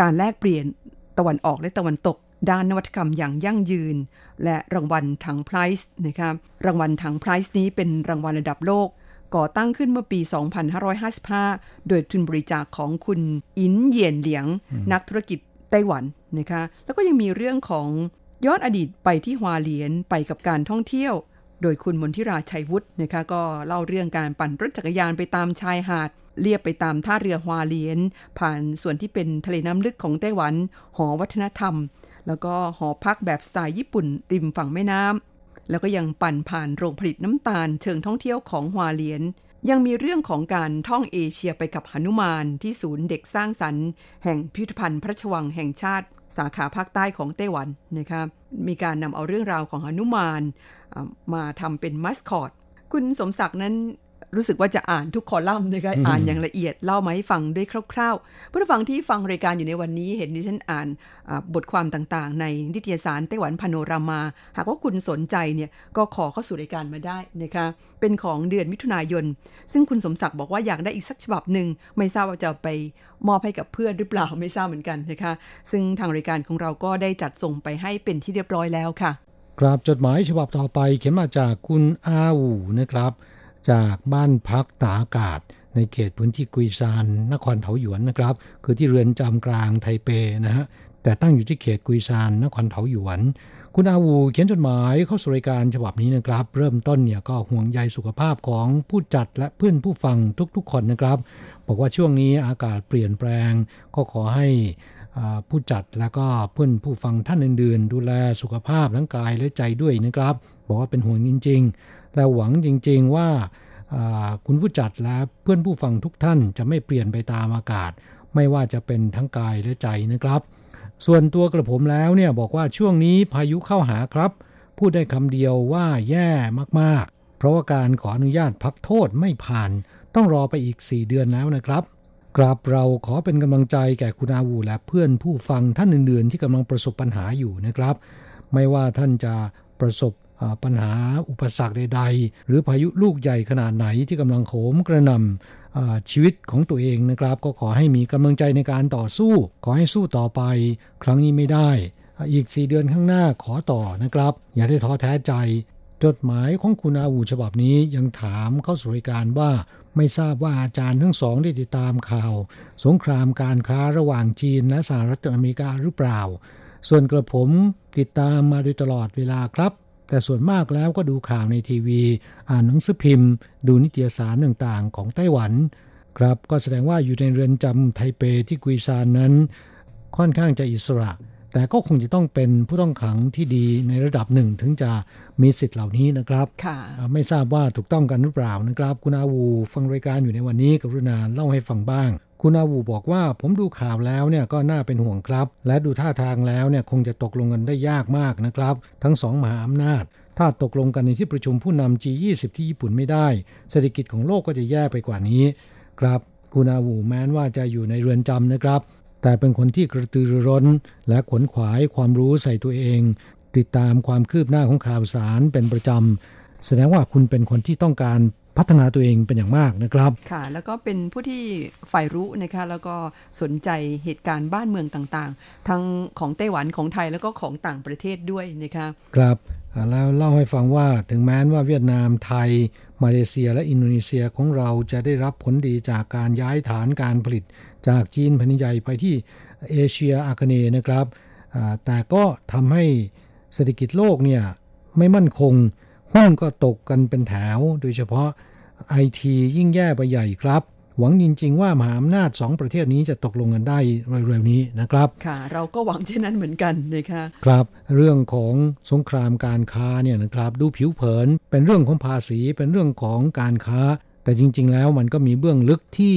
การแลกเปลี่ยนตะวันออกและตะวันตก ด้านนวัตกรรมอย่างยั่งยืน และรางวัลถังไพรส์นะครับรางวัลถังไพรส์นี้เป็นรางวัลระดับโลก ก่อตั้งขึ้นเมื่อปี 2555 โดยทุนบริจาคของคุณอินเยียนเหลียง นักธุรกิจไต้หวันนะคะแล้วก็ยังมีเรื่องของย้อนอดีตไปที่ฮวาเหลียนไปกับการท่องเที่ยว โดยคุณมนทิราชัยวุฒินะคะก็เล่าเรื่องการปั่นรถจักรยานไปตามชายหาดเลียบไปตามท่าเรือฮวาเหลียน ผ่านส่วนที่เป็นทะเลน้ำลึกของไต้หวัน หอวัฒนธรรม แล้วก็หอพักแบบสไตล์ญี่ปุ่นริมฝั่งแม่น้ำแล้วก็ยังปั่นผ่านโรงผลิตน้ำตาลเชิงท่องเที่ยวของฮวาเลียน ยังมีเรื่องของการท่องเอเชียไปกับหนุมานที่ศูนย์เด็กสร้างสรรค์ แห่งพิพิธภัณฑ์พระชวังแห่งชาติ สาขาภาคใต้ของไต้หวันนะคะมีการนำเอาเรื่องราวของหนุมานมาทำเป็นมัสคอตคุณสมศักดิ์นั้น รู้สึกว่าจะอ่านทุกคอลัมน์นะคะอ่านอย่างละเอียดเล่ามาให้ฟังด้วยคร่าวๆผู้ฟังที่ฟังรายการอยู่ในวันนี้เห็นดิฉันอ่านบทความต่างๆ ในนิตยสารไต้หวันพาโนรามา หากว่าคุณสนใจเนี่ยก็ขอเข้าสู่รายการมาได้นะคะเป็นของเดือนมิถุนายน ซึ่งคุณสมศักดิ์บอกว่าอยากได้อีกสักฉบับหนึ่งไม่ทราบว่าจะไปมอบให้กับเพื่อนหรือเปล่าไม่ทราบเหมือนกันนะคะซึ่งทางรายการของเราก็ได้จัดส่งไปให้เป็นที่เรียบร้อยแล้วค่ะกราบจดหมายฉบับต่อไปเขียนมาจากคุณอาอูนะครับ จากบ้านพักตาอากาศ ในเขตพื้นที่กุยซาน นครเถาหยวนนะครับ คือที่เรือนจำกลางไทเปนะฮะแต่ตั้งอยู่ที่เขตกุยซานนครเถาหยวน คุณอาวูเขียนจดหมายเข้าสู่รายการฉบับนี้นะครับ เริ่มต้นเนี่ยก็ห่วงใยสุขภาพของผู้จัดและเพื่อนผู้ฟังทุกๆคนนะครับ บอกว่าช่วงนี้อากาศเปลี่ยนแปลง ก็ขอให้ผู้จัดและก็เพื่อนผู้ฟังท่านอื่นๆ ดูแลสุขภาพทั้งกายและใจด้วยนะครับ บอกว่าเป็นห่วงจริง และหวังจริงๆว่าคุณผู้จัดและเพื่อนผู้ฟังทุกท่านจะไม่เปลี่ยนไปตามอากาศ ไม่ว่าจะเป็นทั้งกายและใจนะครับ ส่วนตัวกระผมแล้วเนี่ยบอกว่าช่วงนี้พายุเข้าหาครับ พูดได้คำเดียวว่าแย่มากๆ เพราะว่าการขออนุญาตพักโทษไม่ผ่าน ต้องรอไปอีก 4 เดือนแล้วนะครับกราบเราขอเป็นกำลังใจแก่คุณอาวูและเพื่อนผู้ฟังท่านอื่นๆ ที่กำลังประสบปัญหาอยู่นะครับ ไม่ว่าท่านจะประสบ ปัญหาอุปสรรคใด ๆ หรือพายุลูกใหญ่ขนาดไหนที่กำลังโหมกระหน่ำชีวิตของตัวเองนะครับ ก็ขอให้มีกำลังใจในการต่อสู้ ขอให้สู้ต่อไป ครั้งนี้ไม่ได้ อีกสี่เดือนข้างหน้าขอต่อนะครับ อย่าได้ท้อแท้ใจ จดหมายของคุณอาวูฉบับนี้ยังถามเข้าสู่รายการว่าไม่ทราบว่าอาจารย์ทั้งสองได้ติดตามข่าว สงครามการค้าระหว่างจีนและสหรัฐอเมริกาหรือเปล่า ส่วนกระผมติดตามมาโดยตลอดเวลาครับ แต่ส่วนมากแล้วก็ดูข่าวในทีวี อ่านหนังสือพิมพ์ ดูนิตยสารต่างๆ ของไต้หวัน ครับก็แสดงว่าอยู่ในเรือนจำไทเปที่กุยซานนั้น ค่อนข้างจะอิสระ แต่ก็คงจะต้องเป็นผู้ต้องขังที่ดีในระดับหนึ่งถึงจะมีสิทธิ์เหล่านี้นะครับไม่ทราบว่าถูกต้องกันหรือเปล่านะครับ คุณอาวูฟังรายการอยู่ในวันนี้กรุณาเล่าให้ฟังบ้าง คุณอาวูบอกว่าผมดูข่าวแล้วเนี่ยก็น่าเป็นห่วงครับ และดูท่าทางแล้วเนี่ยคงจะตกลงกันได้ยากมากนะครับ ทั้งสองมหาอำนาจ ถ้าตกลงกันในที่ประชุมผู้นำ G20 ที่ญี่ปุ่นไม่ได้ เศรษฐกิจของโลกก็จะแย่ไปกว่านี้ ครับ คุณอาวูแม้นว่าจะอยู่ในเรือนจำนะครับ แต่เป็นคนที่กระตือรือร้น และขวนขวายความรู้ใส่ตัวเอง ติดตามความคืบหน้าของข่าวสารเป็นประจำแสดงว่าคุณเป็นคนที่ต้องการ พัฒนาตัวเองเป็นอย่างมากนะครับ ค่ะ แล้วก็เป็นผู้ที่ฝ่ายรู้นะคะแล้วก็สนใจเหตุการณ์บ้านเมืองต่างๆ ทั้งของไต้หวันของไทยแล้วก็ของต่างประเทศด้วยนะคะครับแล้วเล่าให้ฟังว่าถึงแม้ว่าเวียดนามไทย มาเลเซียและอินโดนีเซียของเราจะได้รับผลดีจากการย้ายฐานการผลิตจากจีนแผ่นใหญ่ไปที่เอเชียอาคเนย์นะครับแต่ก็ทำให้เศรษฐกิจโลกเนี่ยไม่มั่นคง หุ้นก็ตกกันเป็นแถว โดยเฉพาะไอทียิ่งแย่ไปใหญ่ครับ หวังจริง ๆ ว่ามหาอำนาจสองประเทศนี้จะตกลงกันได้เร็วๆนี้นะครับ ค่ะ เราก็หวังเช่นนั้นเหมือนกันนะคะครับ เรื่องของสงครามการค้าเนี่ยนะครับ ดูผิวเผินเป็นเรื่องของภาษีเป็นเรื่องของการค้า แต่จริง ๆ แล้วมันก็มีเบื้องลึกที่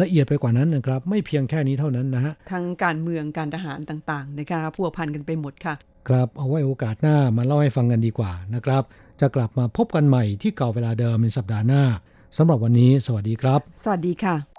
ละเอียดไปกว่านั้นนะครับ ไม่เพียงแค่นี้เท่านั้นนะฮะทั้งการเมืองการทหารต่างๆนะคะพัวพันกันไปหมดค่ะ ครับเอาไว้โอกาสหน้ามาเล่าให้ฟังกันดีกว่านะครับ จะกลับมาพบกันใหม่ที่เก่าเวลาเดิมในสัปดาห์หน้าสำหรับวันนี้ สวัสดีครับ สวัสดีค่ะ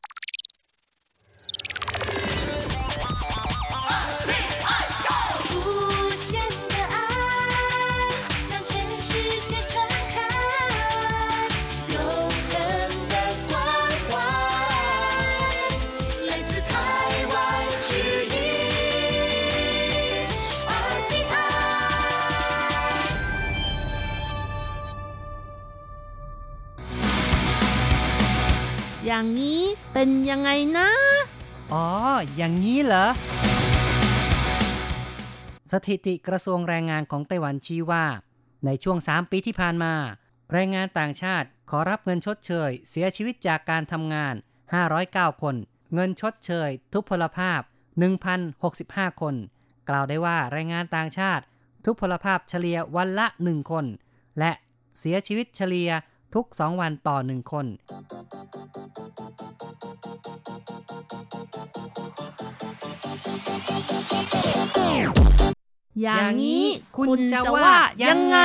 อย่างนี้เป็นยังไงนะ อ๋อ อย่างนี้เหรอ สถิติกระทรวงแรงงานของไต้หวันชี้ว่า ในช่วง 3 ปีที่ผ่านมา แรงงานต่างชาติขอรับเงินชดเชย เสียชีวิตจากการทำงาน 509 คน เงินชดเชย ทุพพลภาพ 1,065 คน กล่าวได้ว่าแรงงานต่างชาติ ทุพพลภาพเฉลี่ยวันละ 1 คน และเสียชีวิตเฉลี่ย ทุก 2 วันต่อ 1 คน อย่างนี้คุณจะว่ายังไง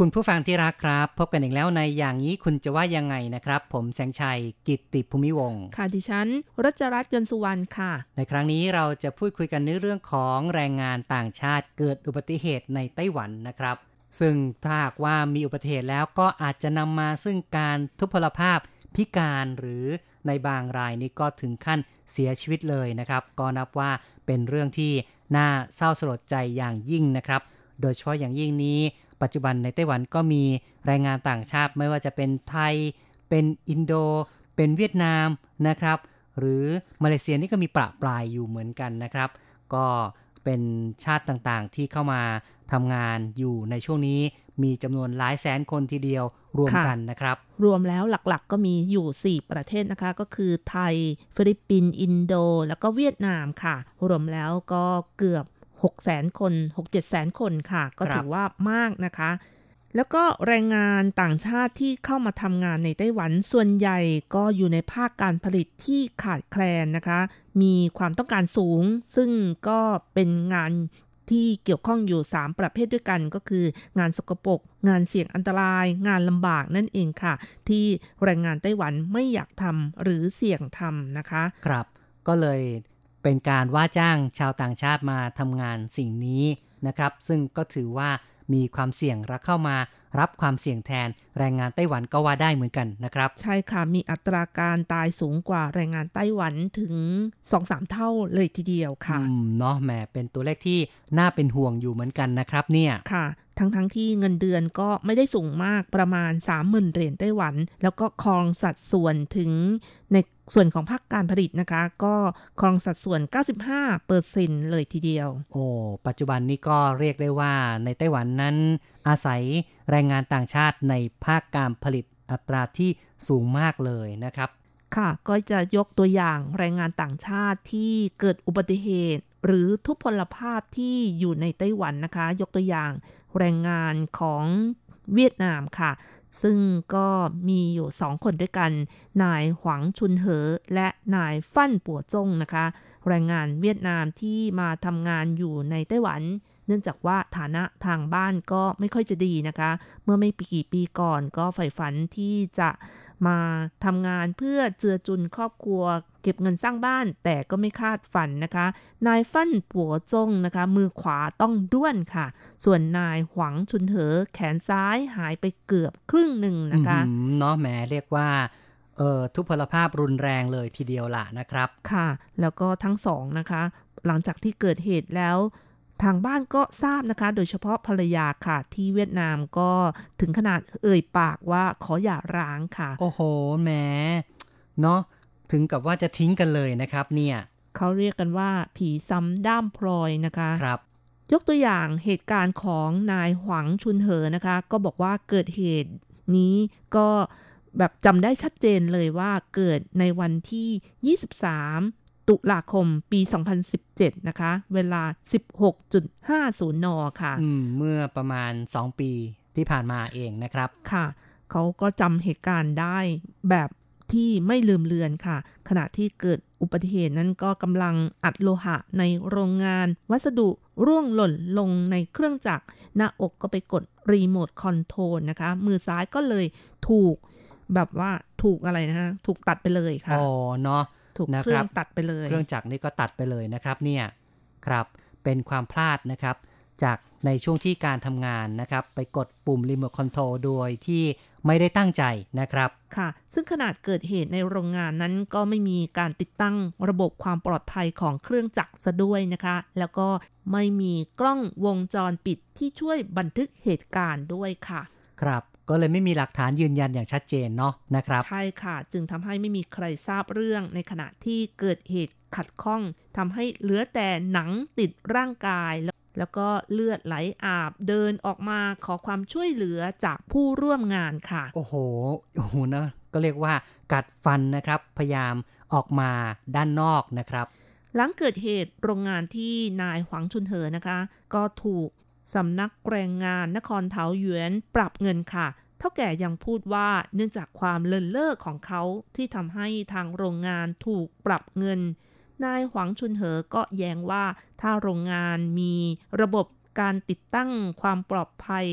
คุณผู้ฟังที่รักครับ พบกันอีกแล้วในอย่างนี้คุณจะว่ายังไงนะครับ ผมแสงชัยกิตติภูมิวงศ์ค่ะดิฉันรัชรัตน์เกินสุวรรณค่ะ ในครั้งนี้เราจะพูดคุยกันในเรื่องของแรงงานต่างชาติเกิดอุบัติเหตุในไต้หวันนะครับ ซึ่งถ้าหากว่ามีอุบัติเหตุแล้วก็อาจจะนำมาซึ่งการทุพพลภาพพิการหรือในบางรายนี้ก็ถึงขั้นเสียชีวิตเลยนะครับ ก็นับว่าเป็นเรื่องที่น่าเศร้าสลดใจอย่างยิ่งนะครับ โดยเฉพาะอย่างยิ่งนี้ ปัจจุบันในไต้หวันก็มีแรงงานต่างชาติไม่ว่าจะเป็นไทย เป็นอินโด เป็นเวียดนามนะครับ หรือมาเลเซียนี่ก็มีประปรายอยู่เหมือนกันนะครับ ก็เป็นชาติต่างๆที่เข้ามาทำงานอยู่ในช่วงนี้มีจำนวนหลายแสนคนทีเดียวรวมกันนะครับ รวมแล้วหลักๆก็มีอยู่ 4 ประเทศนะคะ ก็คือไทย ฟิลิปปินส์อินโด แล้วก็เวียดนามค่ะ รวมแล้วก็เกือบ 60000คน 670000คนค่ะ ก็ถือว่ามากนะคะ แล้วก็แรงงานต่างชาติที่เข้ามาทำงานในไต้หวันส่วนใหญ่ก็อยู่ในภาคการผลิตที่ขาดแคลนนะคะ มีความต้องการสูง ซึ่งก็เป็นงานที่เกี่ยวข้องอยู่ 3 ประเภทด้วยกันก็คือ งานสกปรกงานเสี่ยงอันตราย งานลำบากนั่นเองค่ะ ที่แรงงานไต้หวันไม่อยากทำหรือเสี่ยงทำนะคะ ครับ ก็เลย เป็นการว่าจ้างชาวต่างชาติมาทำงานสิ่งนี้นะครับ ซึ่งก็ถือว่ามีความเสี่ยงและเข้ามารับความเสี่ยงแทนแรงงานไต้หวันก็ว่าได้เหมือนกันนะครับ ใช่ค่ะ มีอัตราการตายสูงกว่าแรงงานไต้หวันถึง 2-3 เท่าเลยทีเดียวค่ะอืมเนาะแหมเป็นตัวเลขที่น่าเป็นห่วงอยู่เหมือนกันนะครับ เนี่ยค่ะ ทั้งทั้งที่เงินเดือนก็ไม่ได้สูงมากประมาณ 30,000เหรียญไต้หวัน แล้วก็ครองสัดส่วนถึงใน ส่วนของภาคการผลิตนะคะ ก็ครองสัดส่วน 95เปอร์เซ็นเลยทีเดียว โอ้ ปัจจุบันนี้ก็เรียกได้ว่าในไต้หวันนั้นอาศัยแรงงานต่างชาติในภาคการผลิตอัตราที่สูงมากเลยนะครับ ค่ะ ก็จะยกตัวอย่างแรงงานต่างชาติที่เกิดอุบัติเหตุ หรือทุพพลภาพที่อยู่ในไต้หวันนะคะ ยกตัวอย่างแรงงานของเวียดนามค่ะ ซึ่งก็มีอยู่สองคนด้วยกัน นายหวังชุนเหอ และนายฟั่นปัวจงนะคะ แรงงานเวียดนามที่มาทำงานอยู่ในไต้หวัน เนื่องจากว่าฐานะทางบ้านก็ไม่ค่อยจะดีนะคะ เมื่อไม่กี่ปีก่อนก็ใฝ่ฝันที่จะมาทำงานเพื่อเจือจุนครอบครัว เก็บเงินสร้างบ้านแต่ก็ไม่คาดฝันนะคะ นายฟั่นปัวจงนะคะ มือขวาต้องด้วนค่ะ ส่วนนายหวังชุนเหอแขนซ้ายหายไปเกือบครึ่งหนึ่งนะคะอืมเนาะแหมเรียกว่าเอ่อทุพพลภาพรุนแรงเลยทีเดียวล่ะนะครับ ค่ะ แล้วก็ทั้งสองนะคะ หลังจากที่เกิดเหตุแล้ว ทางบ้านก็ทราบนะคะ โดยเฉพาะภรรยาค่ะ ที่เวียดนามก็ถึงขนาดเอ่ยปากว่าขออย่าร้างค่ะ โอ้โหแหมเนาะถึงกับว่าจะทิ้งกันเลยนะครับเนี่ยเขาเรียกกันว่าผีซ้ำด้ามพลอยนะคะครับยกตัวอย่างเหตุการณ์ของนายหวังชุนเหอนะคะ ก็บอกว่าเกิดเหตุนี้ก็แบบจำได้ชัดเจนเลยว่าเกิดในวันที่ 23 ตุลาคมปี 2017 นะคะ เวลา 16.50 น ค่ะอืมเมื่อประมาณ 2 ปีที่ผ่านมาเองนะครับ ค่ะ เขาก็จำเหตุการณ์ได้แบบที่ไม่ลืมเลือนค่ะ ขณะที่เกิดอุบัติเหตุนั้นก็กำลังอัดโลหะในโรงงาน วัสดุร่วงหล่นลงในเครื่องจักร หน้าอกก็ไปกดรีโมทคอนโทรลนะคะ มือซ้ายก็เลยถูกแบบว่าถูกอะไรนะฮะ ถูกตัดไปเลยค่ะ อ๋อ เนาะ ถูกนะครับเครื่องตัดไปเลย เครื่องจักรนี่ก็ตัดไปเลยนะครับเนี่ยครับเป็นความพลาดนะครับ จากในช่วงที่การทำงานนะครับ ไปกดปุ่มรีโมทคอนโทรลโดยที่ไม่ได้ตั้งใจนะครับ ค่ะ ซึ่งขณะเกิดเหตุในโรงงานนั้นก็ไม่มีการติดตั้งระบบความปลอดภัยของเครื่องจักรซะด้วยนะคะ แล้วก็ไม่มีกล้องวงจรปิดที่ช่วยบันทึกเหตุการณ์ด้วยค่ะ ครับ ก็เลยไม่มีหลักฐานยืนยันอย่างชัดเจนเนาะนะครับ ใช่ค่ะ จึงทำให้ไม่มีใครทราบเรื่องในขณะที่เกิดเหตุขัดข้องทำให้เหลือแต่หนังติดร่างกายแล้วแล้วก็เลือดไหลอาบเดินออกมาขอความช่วยเหลือจากผู้ร่วมงานค่ะ โอ้โหโอ้โหนะก็เรียกว่ากัดฟันนะครับ พยายามออกมาด้านนอกนะครับ หลังเกิดเหตุโรงงานที่นายหวังชุนเหอนะคะ ก็ถูก สำนักแรงงานนครเทาหยวนปรับเงินค่ะเท่าแก่ยังพูดว่าเนื่องจากความเลินเล่อของเขาที่ทำให้ทางโรงงานถูกปรับเงิน นายหวังชุนเหอก็แย้งว่าถ้าโรงงานมีระบบการติดตั้งความปลอดภัย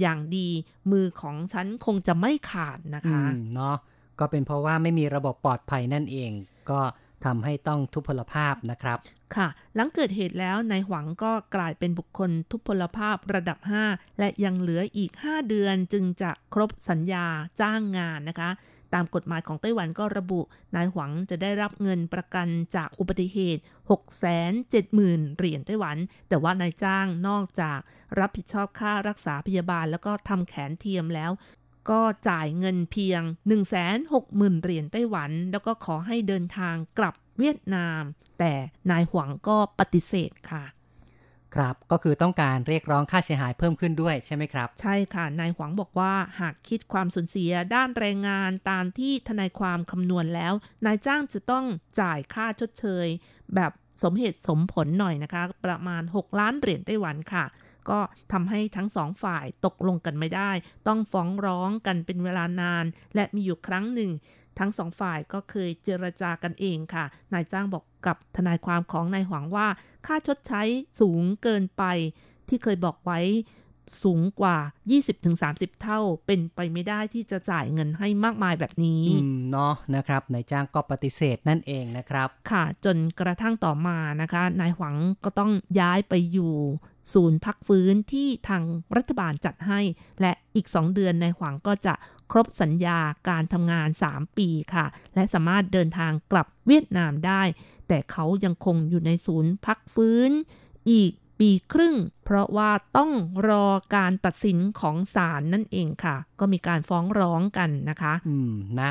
อย่างดีมือของฉันคงจะไม่ขาดนะคะเนาะก็เป็นเพราะว่าไม่มีระบบปลอดภัยนั่นเอง ก็ ทำให้ต้องทุพพลภาพนะครับ ค่ะ หลังเกิดเหตุแล้วนายหวังก็กลายเป็นบุคคลทุพพลภาพระดับ 5 และยังเหลืออีก 5 เดือนจึงจะครบสัญญาจ้างงานนะคะ ตามกฎหมายของไต้หวันก็ระบุ นายหวังจะได้รับเงินประกันจากอุบัติเหตุ 670,000 เหรียญไต้หวัน แต่ว่านายจ้างนอกจากรับผิดชอบค่ารักษาพยาบาลแล้วก็ทำแขนเทียมแล้ว ก็จ่ายเงินเพียง 160,000 เหรียญไต้หวัน แล้วก็ขอให้เดินทางกลับเวียดนาม แต่นายหวังก็ปฏิเสธค่ะ ครับ ก็คือต้องการเรียกร้องค่าเสียหายเพิ่มขึ้นด้วยใช่ไหมครับ ใช่ค่ะ นายหวังบอกว่าหากคิดความสูญเสียด้านแรงงานตามที่ทนายความคำนวณแล้ว นายจ้างจะต้องจ่ายค่าชดเชย แบบสมเหตุสมผลหน่อยนะคะ ประมาณ 6 ล้านเหรียญไต้หวันค่ะ ก็ทำให้ทั้งสองฝ่ายตกลงกันไม่ได้ ต้องฟ้องร้องกันเป็นเวลานาน และมีอยู่ครั้งหนึ่ง ทั้งสองฝ่ายก็เคยเจรจากันเองค่ะ นายจ้างบอกกับทนายความของนายหวังว่า ค่าชดใช้สูงเกินไปที่เคยบอกไว้ สูงกว่า 20-30 เท่าเป็นไปไม่ได้ที่จะจ่ายเงินให้มากมายแบบนี้อืมเนาะนะครับนายจ้างก็ปฏิเสธนั่นเองนะครับ ค่ะ จนกระทั่งต่อมานะคะนายหวังก็ต้องย้ายไปอยู่ศูนย์พักฟื้นที่ทางรัฐบาลจัดให้ และอีก 2 เดือนนายหวังก็จะครบสัญญาการทำงาน 3 ปีค่ะ และสามารถเดินทางกลับเวียดนามได้ แต่เขายังคงอยู่ในศูนย์พักฟื้นอีก ปีครึ่ง เพราะว่าต้องรอการตัดสินของศาลนั่นเองค่ะ ก็มีการฟ้องร้องกันนะคะ อืมนะ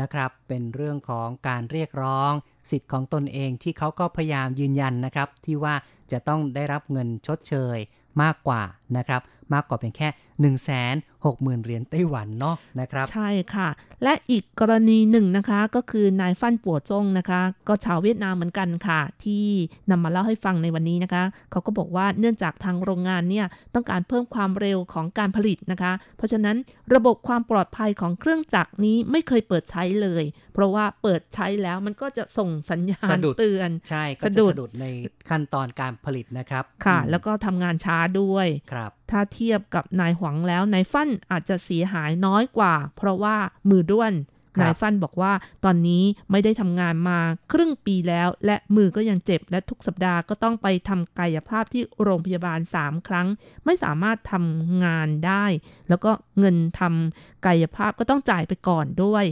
นะครับ เป็นเรื่องของการเรียกร้อง สิทธิ์ของตนเองที่เขาก็พยายามยืนยันนะครับ ที่ว่าจะต้องได้รับเงินชดเชยมากกว่านะครับ มากกว่าเป็นแค่ 1 6 0 0 0 0 เหรียญไต้หวันเนาะนะครับ ใช่ค่ะ และอีกกรณีหนึ่งนะคะก็คือนายฟั่นปัวจงนะคะ ก็ชาวเวียดนามเหมือนกันค่ะ ที่นำมาเล่าให้ฟังในวันนี้นะคะ เขาก็บอกว่าเนื่องจากทางโรงงานเนี่ยต้องการเพิ่มความเร็วของการผลิตนะคะ เพราะฉะนั้นระบบความปลอดภัยของเครื่องจักรนี้ไม่เคยเปิดใช้เลย เพราะว่าเปิดใช้แล้วมันก็จะส่งสัญญาณสะดุดเตือนใช่ก็สะจะดุดสะดุดในขั้นตอนการผลิตนะครับ ค่ะอืมแล้วก็ทำงานช้าด้วยครับ ถ้าเทียบกับนายหวังแล้วนายฟั่นอาจจะเสียหายน้อยกว่า เพราะว่ามือด้วนครับนายฟั่นบอกว่าตอนนี้ไม่ได้ทำงานมาครึ่งปีแล้ว และมือก็ยังเจ็บและทุกสัปดาห์ก็ต้องไปทำกายภาพที่โรงพยาบาล 3 ครั้ง ไม่สามารถทำงานได้ แล้วก็เงินทำกายภาพก็ต้องจ่ายไปก่อนด้วย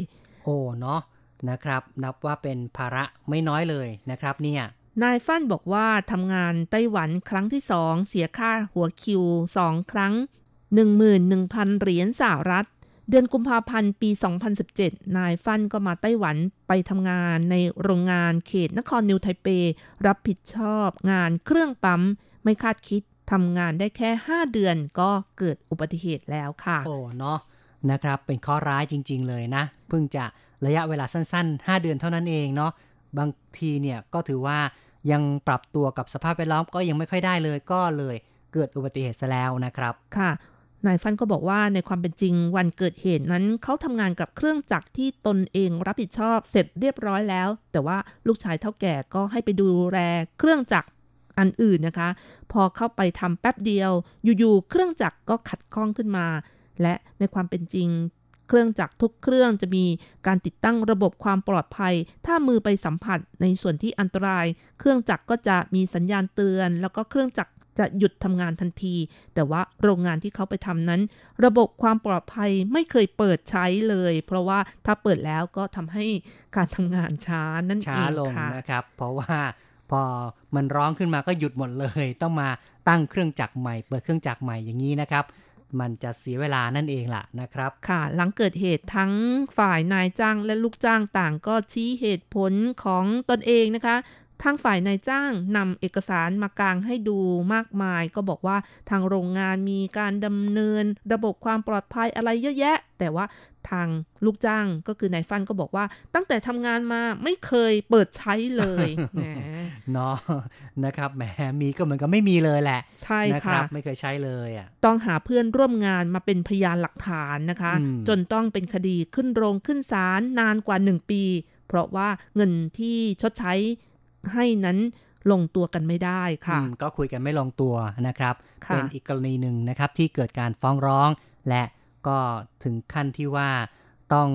โอ้เนาะนะครับ นับว่าเป็นภาระไม่น้อยเลยนะครับเนี่ยนายฟั่นบอกว่าทำงานไต้หวันครั้งที่สองเสียค่าหัวคิวสองครั้ง 11,000 เหรียญสหรัฐ เดือนกุมภาพันธ์ปี 2017 นายฟั่นก็มาไต้หวันไปทำงานในโรงงานเขตนครนิวไทเป รับผิดชอบงานเครื่องปั๊ม ไม่คาดคิดทำงานได้แค่ 5 เดือนก็เกิดอุบัติเหตุแล้วค่ะ โอ้เนาะนะครับ เป็นข้อร้ายจริง ๆ เลยนะ เพิ่งจะระยะเวลาสั้น ๆ 5 เดือนเท่านั้นเองเนาะบางทีเนี่ยก็ถือว่ายังปรับตัวกับสภาพแวดล้อมก็ยังไม่ค่อยได้เลยก็เลยเกิดอุบัติเหตุซะแล้วนะครับ ค่ะ นายฟันก็บอกว่าในความเป็นจริงวันเกิดเหตุนั้นเขาทำงานกับเครื่องจักรที่ตนเองรับผิดชอบเสร็จเรียบร้อยแล้ว แต่ว่าลูกชายเท่าแก่ก็ให้ไปดูแลเครื่องจักรอันอื่นนะคะ พอเข้าไปทำแป๊บเดียว อยู่ๆเครื่องจักรก็ขัดข้องขึ้นมา และในความเป็นจริง เครื่องจักรทุกเครื่องจะมีการติดตั้งระบบความปลอดภัย ถ้ามือไปสัมผัสในส่วนที่อันตราย เครื่องจักรก็จะมีสัญญาณเตือน แล้วก็เครื่องจักร จะหยุดทำงานทันที แต่ว่าโรงงานที่เขาไปทำนั้น ระบบความปลอดภัยไม่เคยเปิดใช้เลย เพราะว่าถ้าเปิดแล้วก็ทำให้การทำงานช้านั่นเองช้าลงค่ะนะครับ เพราะว่าพอมันร้องขึ้นมาก็หยุดหมดเลย ต้องมาตั้งเครื่องจักรใหม่ เปิดเครื่องจักรใหม่อย่างนี้นะครับมันจะเสียเวลานั่นเองล่ะนะครับ ค่ะ หลังเกิดเหตุทั้งฝ่ายนายจ้างและลูกจ้างต่างก็ชี้เหตุผลของตนเองนะคะ ทางฝ่ายนายจ้างนำเอกสารมากางให้ดูมากมาย ก็บอกว่าทางโรงงานมีการดำเนิน ระบบความปลอดภัยอะไรเยอะแยะ แต่ว่าทางลูกจ้างก็คือนายฟันก็บอกว่า ตั้งแต่ทำงานมาไม่เคยเปิดใช้เลยแหมเนาะนะครับแหมมีก็เหมือนกับไม่มีเลยแหละ ใช่นะคค่ะรับไม่เคยใช้เลยอะต้องหาเพื่อนร่วมงานมาเป็นพยานหลักฐานนะคะอืมจนต้องเป็นคดีขึ้นโรงขึ้นศาลนานกว่า1ปี เพราะว่าเงินที่ชดใช้ ให้นั้นลงตัวกันไม่ได้ค่ะอืมก็คุยกันไม่ลงตัวนะครับค่ะเป็นอีกกรณีหนึ่งนะครับที่เกิดการฟ้องร้อง และก็ถึงขั้นที่ว่าต้อง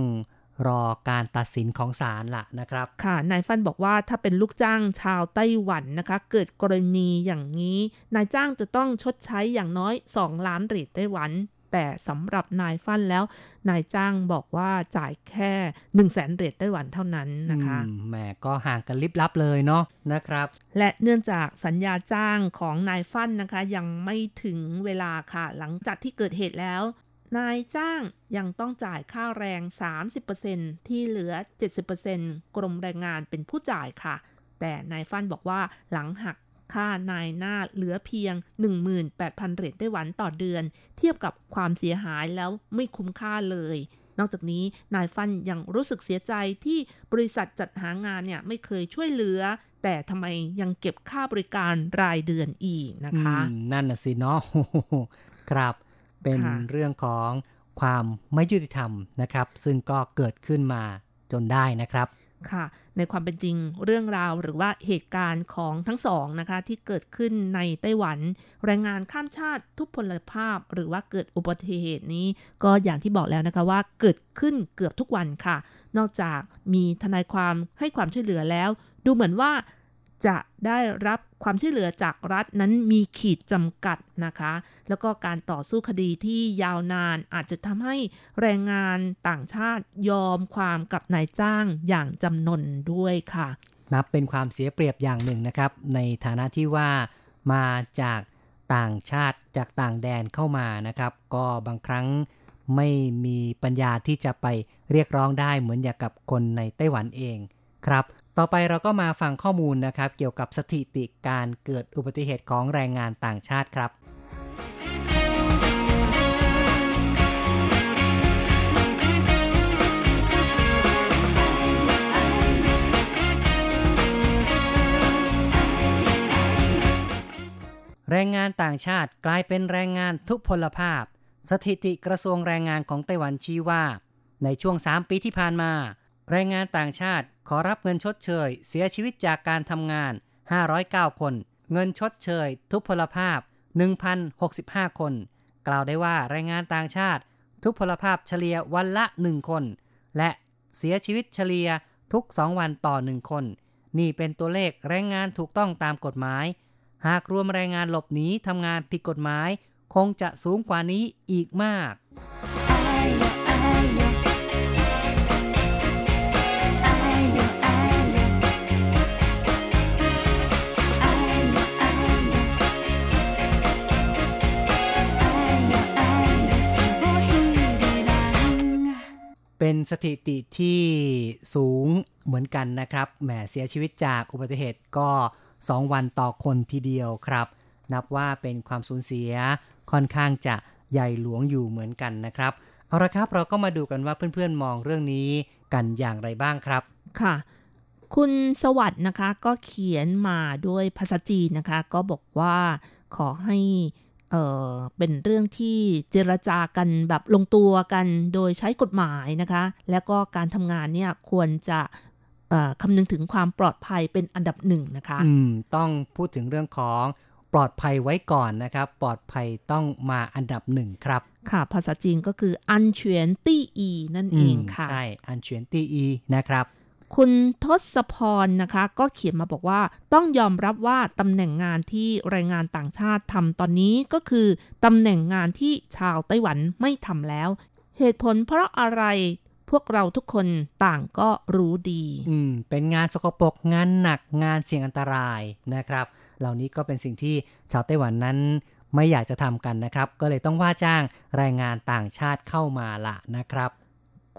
รอการตัดสินของศาลละนะครับ ค่ะ นายฟันบอกว่าถ้าเป็นลูกจ้างชาวไต้หวันนะคะ เกิดกรณีอย่างนี้ นายจ้างจะต้องชดใช้อย่างน้อย 2 ล้านเหรียญไต้หวัน แต่สำหรับนายฟันแล้ว นายจ้างบอกว่าจ่ายแค่1 0 0 0 0แสนเหรียญไต้หวันเท่านั้นนะคะอืมแหมก็ห่างกันลิบลับเลยเนาะนะครับ และเนื่องจากสัญญาจ้างของนายฟันนะคะ ยังไม่ถึงเวลาค่ะ หลังจากที่เกิดเหตุแล้วนายจ้างยังต้องจ่ายค่าแรง 30%ที่เหลือ 70%กรมแรงงานเป็นผู้จ่ายค่ะ แต่นายฟันบอกว่าหลังหัก ค่านายหน้าเหลือเพียง 18,000 เหรียญไต้หวันต่อเดือน เทียบกับความเสียหายแล้วไม่คุ้มค่าเลย นอกจากนี้นายฟันยังรู้สึกเสียใจที่บริษัทจัดหางานเนี่ยไม่เคยช่วยเหลือ แต่ทำไมยังเก็บค่าบริการรายเดือนอีกนะคะอืมนั่นน่ะสิเนาะครับ เป็นค่ะเรื่องของความไม่ยุติธรรมนะครับ ซึ่งก็เกิดขึ้นมาจนได้นะครับ ค่ะ ในความเป็นจริงเรื่องราวหรือว่าเหตุการณ์ของทั้งสองนะคะ ที่เกิดขึ้นในไต้หวัน แรงงานข้ามชาติทุพพลภาพ หรือว่าเกิดอุบัติเหตุนี้ ก็อย่างที่บอกแล้วนะคะว่าเกิดขึ้นเกือบทุกวันค่ะ นอกจากมีทนายความให้ความช่วยเหลือแล้ว ดูเหมือนว่า จะได้รับความช่วยเหลือจากรัฐนั้นมีขีดจำกัดนะคะ แล้วก็การต่อสู้คดีที่ยาวนานอาจจะทำให้แรงงานต่างชาติยอมความกับนายจ้างอย่างจำนนด้วยค่ะ นับเป็นความเสียเปรียบอย่างหนึ่งนะครับ ในฐานะที่ว่ามาจากต่างชาติจากต่างแดนเข้ามานะครับ ก็บางครั้งไม่มีปัญญาที่จะไปเรียกร้องได้เหมือนอย่างกับคนในไต้หวันเองครับ ต่อไปเราก็มาฟังข้อมูลนะครับ เกี่ยวกับสถิติการเกิดอุบัติเหตุของแรงงานต่างชาติครับแรงงานต่างชาติกลายเป็นแรงงานทุพพลภาพ สถิติกระทรวงแรงงานของไต้หวันชี้ว่า ในช่วง 3 ปีที่ผ่านมา แรงงานต่างชาติขอรับเงินชดเชย เสียชีวิตจากการทำงาน 509 คน เงินชดเชย ทุพพลภาพ 1,065 คน กล่าวได้ว่าแรงงานต่างชาติ ทุพพลภาพเฉลี่ยวันละ 1 คน และเสียชีวิตเฉลี่ยทุก 2 วันต่อ 1 คน นี่เป็นตัวเลขแรงงานถูกต้องตามกฎหมาย หากรวมแรงงานหลบหนีทำงานผิดกฎหมาย คงจะสูงกว่านี้อีกมาก เป็นสถิติที่สูงเหมือนกันนะครับ แหมเสียชีวิตจากอุบัติเหตุก็ 2 วันต่อคนทีเดียวครับ นับว่าเป็นความสูญเสียค่อนข้างจะใหญ่หลวงอยู่เหมือนกันนะครับ เอาละครับเราก็มาดูกันว่าเพื่อนๆมองเรื่องนี้กันอย่างไรบ้างครับ ค่ะ คุณสวัสด์นะคะก็เขียนมาด้วยภาษาจีนนะคะ ก็บอกว่าขอให้ เอ่อเป็นเรื่องที่เจรจากันแบบลงตัวกันโดยใช้กฎหมายนะคะ แล้วก็การทำงานเนี่ยควรจะเอ่อคำนึงถึงความปลอดภัยเป็นอันดับหนึ่งนะคะอืมต้องพูดถึงเรื่องของปลอดภัยไว้ก่อนนะครับ ปลอดภัยต้องมาอันดับหนึ่งครับ ค่ะ ภาษาจีนก็คืออันเฉียนตี้อีนั่นเองค่ะ ใช่ อันเฉียนตีอีนะครับ คุณทศพรนะคะ ก็เขียนมาบอกว่าต้องยอมรับว่าตำแหน่งงานที่แรงงานต่างชาติทำตอนนี้ก็คือตำแหน่งงานที่ชาวไต้หวันไม่ทำแล้ว เหตุผลเพราะอะไรพวกเราทุกคนต่างก็รู้ดี อืม เป็นงานสกปรกงานหนักงานเสี่ยงอันตรายนะครับ เหล่านี้ก็เป็นสิ่งที่ชาวไต้หวันนั้นไม่อยากจะทำกันนะครับ ก็เลยต้องว่าจ้างแรงงานต่างชาติเข้ามาละนะครับ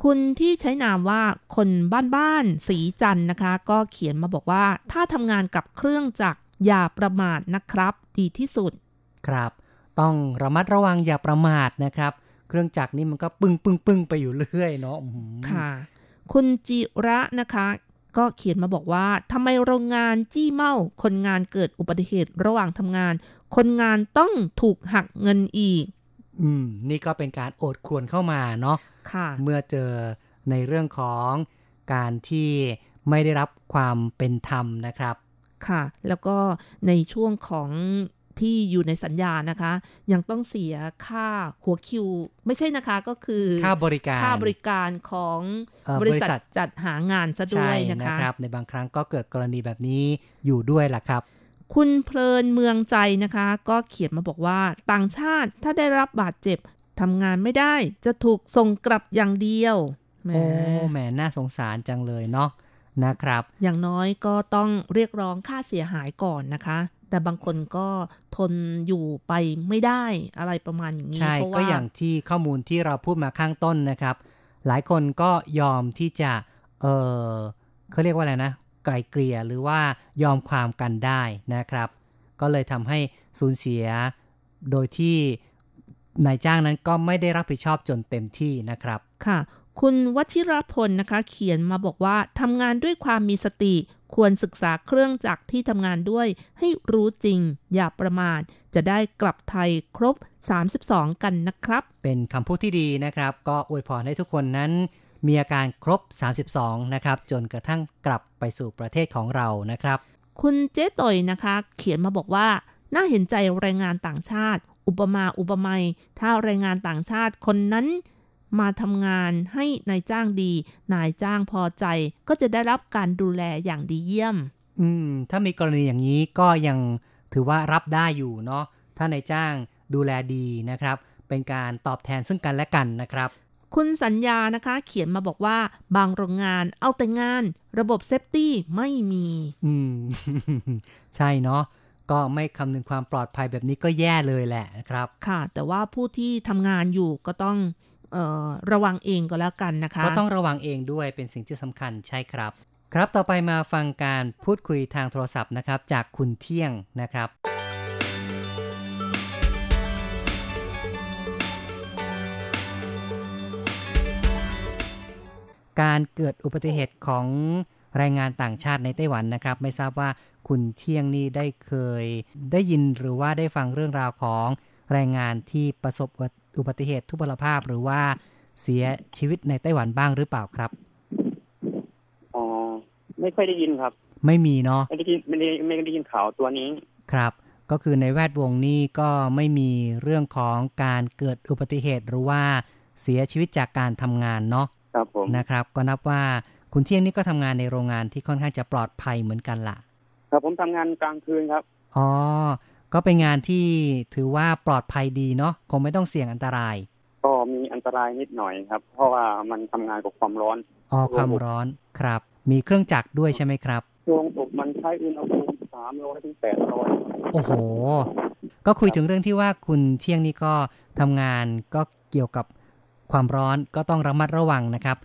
คุณที่ใช้นามว่าคนบ้านๆสีจันทร์นะคะ ก็เขียนมาบอกว่า ถ้าทำงานกับเครื่องจักรอย่าประมาทนะครับ ดีที่สุด ครับ ต้องระมัดระวังอย่าประมาทนะครับ เครื่องจักรนี่มันก็ปึ้งปึ้งปึ้งไปอยู่เรื่อยเนาะอื้อหือค่ะ คุณจิระนะคะ ก็เขียนมาบอกว่าทำไมโรงงานจี้เมาคนงานเกิดอุบัติเหตุระหว่างทำงาน คนงานต้องถูกหักเงินอีก อืม นี่ก็เป็นการโอดครวญเข้ามาเนาะค่ะ เมื่อเจอในเรื่องของการที่ไม่ได้รับความเป็นธรรมนะครับ ค่ะ แล้วก็ในช่วงของที่อยู่ในสัญญานะคะ ยังต้องเสียค่าหัวคิว ไม่ใช่นะคะก็คือค่าบริการค่าบริการของเอ่อบริษับริษัททจัดหางานซะด้ใช่วยนะนะคะครับ ในบางครั้งก็เกิดกรณีแบบนี้อยู่ด้วยล่ะครับ คุณเพลินเมืองใจนะคะ ก็เขียนมาบอกว่าต่างชาติถ้าได้รับบาดเจ็บทำงานไม่ได้จะถูกส่งกลับอย่างเดียวแหมโอ้แหมน่าสงสารจังเลยเนาะนะครับ อย่างน้อยก็ต้องเรียกร้องค่าเสียหายก่อนนะคะ แต่บางคนก็ทนอยู่ไปไม่ได้อะไรประมาณอย่างนี้ใช่เพราะก็ว่าอย่างที่ข้อมูลที่เราพูดมาข้างต้นนะครับ หลายคนก็ยอมที่จะเออเขาเรียกว่าอะไรนะไกลเกลี่ยหรือว่ายอมความกันได้นะครับ ก็เลยทำให้สูญเสียโดยที่นายจ้างนั้นก็ไม่ได้รับผิดชอบจนเต็มที่นะครับค่ะ คุณวัชิรพลนะคะ เขียนมาบอกว่าทำงานด้วยความมีสติ ควรศึกษาเครื่องจักรที่ทำงานด้วย ให้รู้จริง อย่าประมาทจะได้กลับไทยครบ 32 กันนะครับ เป็นคำพูดที่ดีนะครับ ก็อวยพรให้ทุกคนนั้น มีอาการครบ 32 นะครับ จนกระทั่งกลับไปสู่ประเทศของเรานะครับ คุณเจ๊ต่อยนะคะ เขียนมาบอกว่า น่าเห็นใจแรงงานต่างชาติ อุปมาอุปไมยถ้าแรงงานต่างชาติคนนั้นมาทำงานให้นายจ้างดี นายจ้างพอใจ ก็จะได้รับการดูแลอย่างดีเยี่ยม อืม ถ้ามีกรณีอย่างนี้ก็ยังถือว่ารับได้อยู่เนาะถ้านายจ้างดูแลดีนะครับ เป็นการตอบแทนซึ่งกันและกันนะครับ คุณสัญญานะคะเขียนมาบอกว่าบางโรงงานเอาแต่งาน ระบบเซฟตี้ไม่มี อืม ใช่เนาะก็ไม่คำนึงความปลอดภัยแบบนี้ก็แย่เลยแหละนะครับ ค่ะ แต่ว่าผู้ที่ทำงานอยู่ก็ต้องเออระวังเองก็แล้วกันนะคะ ก็ต้องระวังเองด้วยเป็นสิ่งที่สำคัญใช่ครับ ครับต่อไปมาฟังการพูดคุยทางโทรศัพท์นะครับ จากคุณเที่ยงนะครับ การเกิดอุบัติเหตุของแรงงานต่างชาติในไต้หวันนะครับ ไม่ทราบว่าคุณเที่ยงนี่ได้เคย ได้ยินหรือว่าได้ฟังเรื่องราวของแรงงานที่ประสบอุบัติเหตุทุพพลภาพหรือว่าเสียชีวิตในไต้หวันบ้างหรือเปล่าครับอ๋อไม่ค่อยได้ยินครับ ไม่มีเนาะไม่ได้ยินไม่ได้ไม่ได้ยินข่าวตัวนี้ครับ ก็คือในแวดวงนี้ก็ไม่มีเรื่องของการเกิดอุบัติเหตุหรือว่าเสียชีวิตจากการทำงานเนาะ ครับผมนะครับ ก็นับว่าคุณเที่ยงนี่ก็ทำงานในโรงงานที่ค่อนข้างจะปลอดภัยเหมือนกันล่ะ ครับผมทำงานกลางคืนครับอ๋อก็เป็นงานที่ถือว่าปลอดภัยดีเนาะคงไม่ต้องเสี่ยงอันตราย ก็มีอันตรายนิดหน่อยครับ เพราะว่ามันทำงานกับความร้อนอ๋อความร้อนครับ มีเครื่องจักรด้วยใช่ไหมครับช่วงอบมันใช้อุณหภูมิสามร้อยถึงแปดร้อยโอ้โห ก็คุยถึงเรื่องที่ว่าคุณเที่ยงนี่ก็ทำงานก็เกี่ยวกับ ความร้อนก็ต้องระมัดระวังนะครับ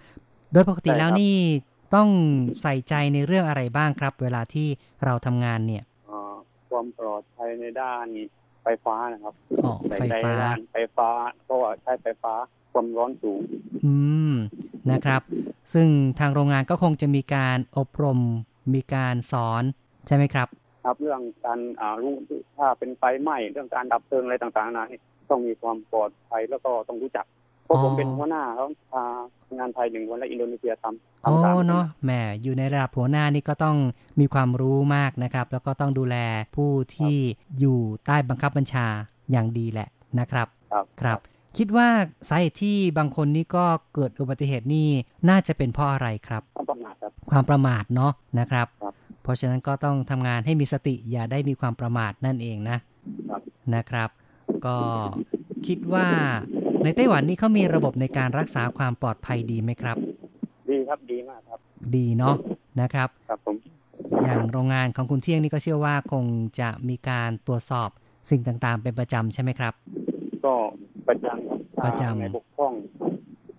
โดยปกติแล้วนี่ต้องใส่ใจในเรื่องอะไรบ้างครับ เวลาที่เราทำงานเนี่ยอ่าความปลอดภัยในด้านไฟฟ้านะครับอ๋อใส่ไฟใจฟ้าด้านไฟฟ้า เพราะว่าใช้ไฟฟ้าความร้อนสูง อืมนะครับ ซึ่งทางโรงงานก็คงจะมีการอบรมมีการสอนใช่ไหมครับ ครับเรื่องการอ่ารู้ถ้าเป็นไฟไหม้เรื่องการดับเพลิงอะไรต่างๆนานานี่ต้องมีความปลอดภัยแล้วก็ต้องรู้จักเพราะอ๋อผมเป็นหัวหน้าเขาพางานไทยหนึ่งคนและอินโดนีเซียทำโอ้ทำสามคนเนาะแหมอยู่ในระดับหัวหน้านี่ก็ต้องมีความรู้มากนะครับ แล้วก็ต้องดูแลผู้ที่อยู่ใต้บังคับบัญชาอย่างดีแหละนะครับครับครับคิดว่าสาเหตุที่บางคนนี่ก็เกิดอุบัติเหตุนี่น่าจะเป็นเพราะอะไรครับต้องประมาทครับความประมาทเนาะนะครับครับเพราะฉะนั้นก็ต้องทำงานให้มีสติอย่าได้มีความประมาทนั่นเองนะครับนะครับ ก็คิดว่า ในไต้หวันนี่เขามีระบบในการรักษาความปลอดภัยดีไหมครับ ดีครับดีมากครับ ดีเนาะนะครับ ครับผมอย่างโรงงานของคุณเที่ยงนี่ก็เชื่อว่าคงจะมีการตรวจสอบสิ่งต่างๆ เป็นประจำใช่ไหมครับ ก็ประจำครับประจำถ้าไหนบกพร่อง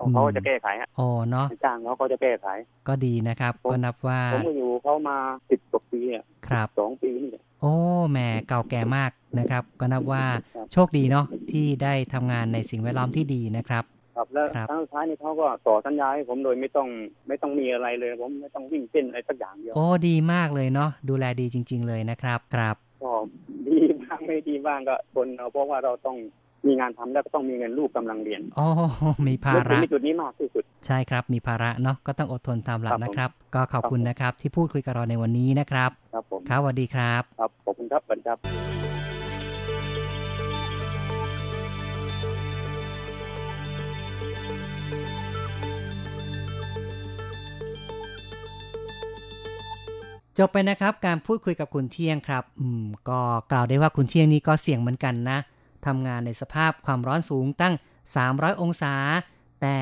อืมเขาก็จะแก้ไขฮะอ๋อเนาะจ้างเขาก็จะแก้ไข ก็ดีนะครับผมก็นับว่า ผมก็อยู่เขามาสิบกว่าปีอะครับสองปีนี่ โอ้แหมเก่าแก่มากนะครับ ก็นับว่าครับโชคดีเนาะที่ได้ทำงานในสิ่งแวดล้อมที่ดีนะครับ ครับแล้วครับครั้งสุดท้ายนี่เขาก็ต่อสัญญาให้ผมโดยไม่ต้องไม่ต้องมีอะไรเลยผมไม่ต้องวิ่งเต้นอะไรสักอย่างเดียวโอ้ดีมากเลยเนาะดูแลดีจริง ๆ เลยนะครับครับก็ดีบ้างไม่ดีบ้างก็ทนเอาเพราะว่าเราต้อง มีงานทำแล้วก็ต้องมีเงินลูกกำลังเรียนโอ้มีภานึกถึระงในจุดนี้มากที่สุด ใช่ครับ มีภาระเนาะก็ต้องอดทนตามหลัครักบผมนะครับ ก็ขอบคุณครับผมนะครับ ที่พูดคุยกับเราในวันนี้นะครับ ครับผมครับสวัสดีครับครับขอบคุณครับสวัสดีครับจบไปนะครับการพูดคุยกับคุณเที่ยงครับ อืม ก็กล่าวได้ว่าคุณเที่ยงนี่ก็เสี่ยงเหมือนกันนะ ทำงานในสภาพความร้อนสูงตั้ง 300 องศา แต่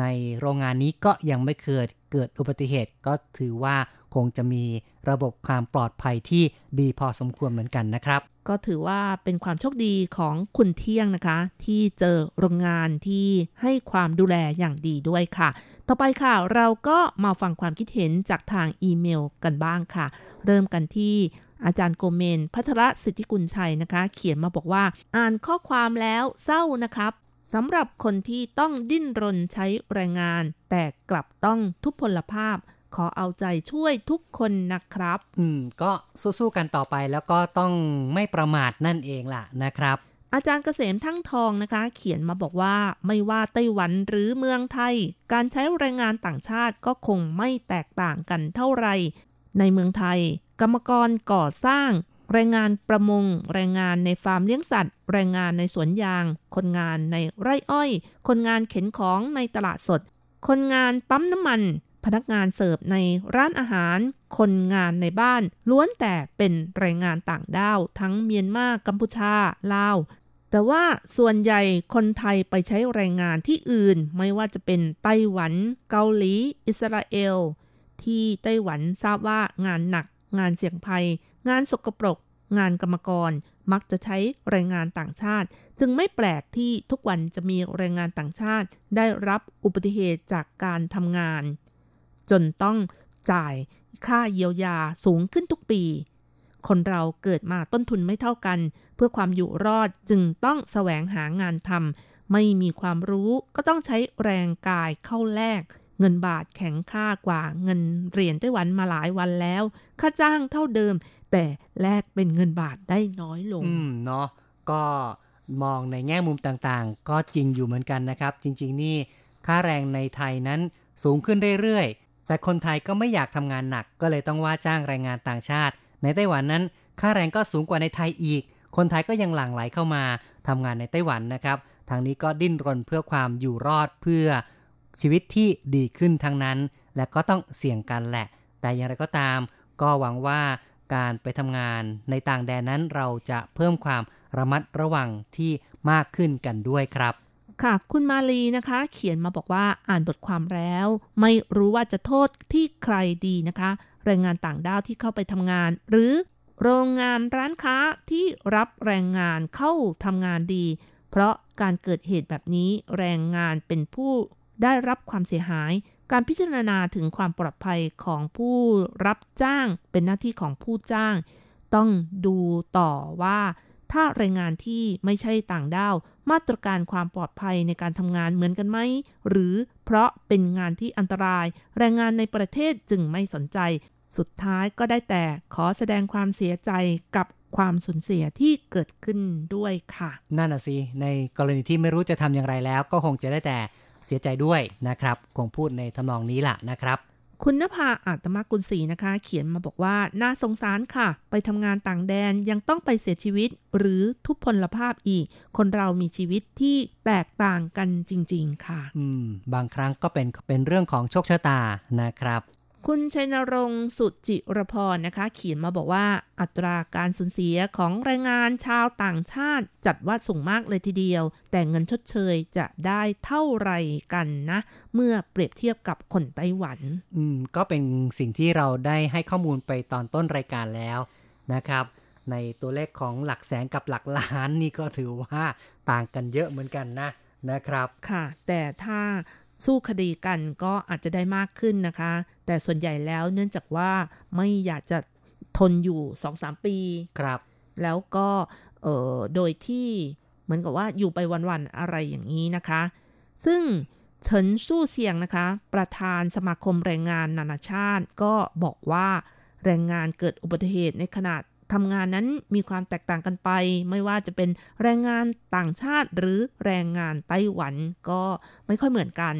ในโรงงานนี้ก็ยังไม่เคยเกิดอุบัติเหตุก็ถือว่าคงจะมีระบบความปลอดภัยที่ดีพอสมควรเหมือนกันนะครับ ก็ถือว่าเป็นความโชคดีของคุณเที่ยงนะคะ ที่เจอโรงงานที่ให้ความดูแลอย่างดีด้วยค่ะ ต่อไปค่ะ เราก็มาฟังความคิดเห็นจากทางอีเมลกันบ้างค่ะ เริ่มกันที่ อาจารย์โกเมน พัทรสิทธิกุลชัยนะคะ เขียนมาบอกว่า อ่านข้อความแล้วเศร้านะครับสำหรับคนที่ต้องดิ้นรนใช้แรงงาน แต่กลับต้องทุพพลภาพ ขอเอาใจช่วยทุกคนนะครับ อืม ก็สู้ๆกันต่อไปแล้วก็ต้องไม่ประมาทนั่นเองล่ะนะครับอาจารย์เกษมทั้งทองนะคะ เขียนมาบอกว่าไม่ว่าไต้หวันหรือเมืองไทย การใช้แรงงานต่างชาติก็คงไม่แตกต่างกันเท่าไหร่ ในเมืองไทย กรรมกรก่อสร้าง แรงงานประมง แรงงานในฟาร์มเลี้ยงสัตว์ แรงงานในสวนยาง คนงานในไร่อ้อย คนงานเข็นของในตลาดสด คนงานปั๊มน้ำมัน พนักงานเสิร์ฟในร้านอาหาร คนงานในบ้าน ล้วนแต่เป็นแรงงานต่างด้าว ทั้งเมียนมา กัมพูชา ลาวแต่ว่าส่วนใหญ่คนไทยไปใช้แรงงานที่อื่น ไม่ว่าจะเป็นไต้หวัน เกาหลี อิสราเอล ที่ไต้หวันทราบว่างานหนัก งานเสี่ยงภัย งานสกปรก งานกรรมกร มักจะใช้แรงงานต่างชาติ จึงไม่แปลกที่ทุกวันจะมีแรงงานต่างชาติ ได้รับอุบัติเหตุจากการทำงาน จนต้องจ่ายค่าเยียวยาสูงขึ้นทุกปี คนเราเกิดมาต้นทุนไม่เท่ากัน เพื่อความอยู่รอดจึงต้องแสวงหางานทำไม่มีความรู้ก็ต้องใช้แรงกายเข้าแลก เงินบาทแข็งค่ากว่าเงินเหรียญไต้หวันมาหลายวันแล้ว ค่าจ้างเท่าเดิม แต่แลกเป็นเงินบาทได้น้อยลง อืมเนาะก็มองในแง่มุมต่างๆ ก็จริงอยู่เหมือนกันนะครับ จริง ๆ นี่ค่าแรงในไทยนั้นสูงขึ้นเรื่อยๆ แต่คนไทยก็ไม่อยากทำงานหนัก ก็เลยต้องว่าจ้างแรงงานต่างชาติ ในไต้หวันนั้น ค่าแรงก็สูงกว่าในไทยอีก คนไทยก็ยังหลั่งไหลเข้ามาทำงานในไต้หวันนะครับ ทางนี้ก็ดิ้นรนเพื่อความอยู่รอดเพื่อ ชีวิตที่ดีขึ้นทั้งนั้น และก็ต้องเสี่ยงกันแหละ แต่อย่างไรก็ตาม ก็หวังว่าการไปทำงานในต่างแดนนั้นเราจะเพิ่มความระมัดระวังที่มากขึ้นกันด้วยครับ ค่ะ คุณมาลีนะคะ เขียนมาบอกว่าอ่านบทความแล้ว ไม่รู้ว่าจะโทษที่ใครดีนะคะแรงงานต่างด้าวที่เข้าไปทำงาน หรือโรงงานร้านค้าที่รับแรงงานเข้าทำงานดี เพราะการเกิดเหตุแบบนี้แรงงานเป็นผู้ ได้รับความเสียหาย การพิจารณาถึงความปลอดภัยของผู้รับจ้างเป็นหน้าที่ของผู้จ้าง ต้องดูต่อว่าถ้าแรงงานที่ไม่ใช่ต่างด้าว มาตรการความปลอดภัยในการทำงานเหมือนกันไหม หรือเพราะเป็นงานที่อันตราย แรงงานในประเทศจึงไม่สนใจ สุดท้ายก็ได้แต่ขอแสดงความเสียใจกับความสูญเสียที่เกิดขึ้นด้วยค่ะ นั่นน่ะสิ ในกรณีที่ไม่รู้จะทำอย่างไรแล้ว ก็คงจะได้แต่ เสียใจด้วยนะครับคงพูดในทำนองนี้ล่ะนะครับคุณนภาอาตมกุลศรีนะคะ เขียนมาบอกว่าน่าสงสารค่ะ ไปทำงานต่างแดนยังต้องไปเสียชีวิต หรือทุพพลภาพอีก คนเรามีชีวิตที่แตกต่างกันจริง ๆ ค่ะ อืม บางครั้งก็เป็นเป็นเรื่องของโชคชะตานะครับ คุณชัยนรงค์สุจิรพรนะคะ เขียนมาบอกว่าอัตราการสูญเสียของแรงงานชาวต่างชาติ จัดว่าสูงมากเลยทีเดียว แต่เงินชดเชยจะได้เท่าไหร่กันนะ เมื่อเปรียบเทียบกับคนไต้หวัน อืมก็เป็นสิ่งที่เราได้ให้ข้อมูลไปตอนต้นรายการแล้วนะครับ ในตัวเลขของหลักแสนกับหลักล้านนี่ก็ถือว่าต่างกันเยอะเหมือนกันนะนะครับ ค่ะ แต่ถ้าสู้คดีกันก็อาจจะได้มากขึ้นนะคะ แต่ส่วนใหญ่แล้วเนื่องจากว่าไม่อยากจะทนอยู่2-3ปีครับ แล้วก็เอ่อโดยที่เหมือนกับว่าอยู่ไปวันๆอะไรอย่างนี้นะคะ ซึ่งเฉินสู้เสียงนะคะ ประธานสมาคมแรงงานนานาชาติก็บอกว่าแรงงานเกิดอุบัติเหตุในขณะทำงานนั้นมีความแตกต่างกันไป ไม่ว่าจะเป็นแรงงานต่างชาติหรือแรงงานไต้หวันก็ไม่ค่อยเหมือนกัน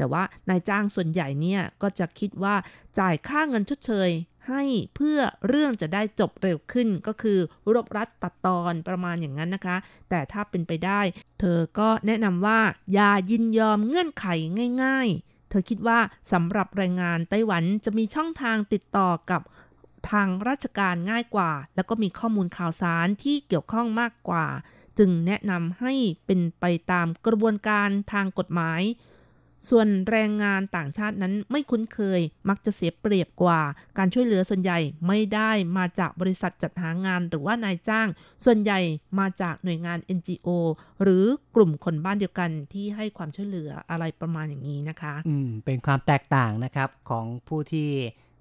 แต่ว่านายจ้างส่วนใหญ่เนี่ยก็จะคิดว่าจ่ายค่าเงินชดเชยให้เพื่อเรื่องจะได้จบเร็วขึ้นก็คือรบรัดตัดตอนประมาณอย่างนั้นนะคะ แต่ถ้าเป็นไปได้ เธอก็แนะนำว่าอย่ายินยอมเงื่อนไขง่าย ๆ เธอคิดว่าสำหรับแรงงานไต้หวันจะมีช่องทางติดต่อกับทางราชการง่ายกว่า แล้วก็มีข้อมูลข่าวสารที่เกี่ยวข้องมากกว่า จึงแนะนำให้เป็นไปตามกระบวนการทางกฎหมาย ส่วนแรงงานต่างชาตินั้นไม่คุ้นเคย มักจะเสียเปรียบกว่า การช่วยเหลือส่วนใหญ่ไม่ได้มาจากบริษัทจัดหางานหรือว่านายจ้าง ส่วนใหญ่มาจากหน่วยงาน NGO หรือกลุ่มคนบ้านเดียวกันที่ให้ความช่วยเหลืออะไรประมาณอย่างนี้นะคะ อืม เป็นความแตกต่างนะครับของผู้ที่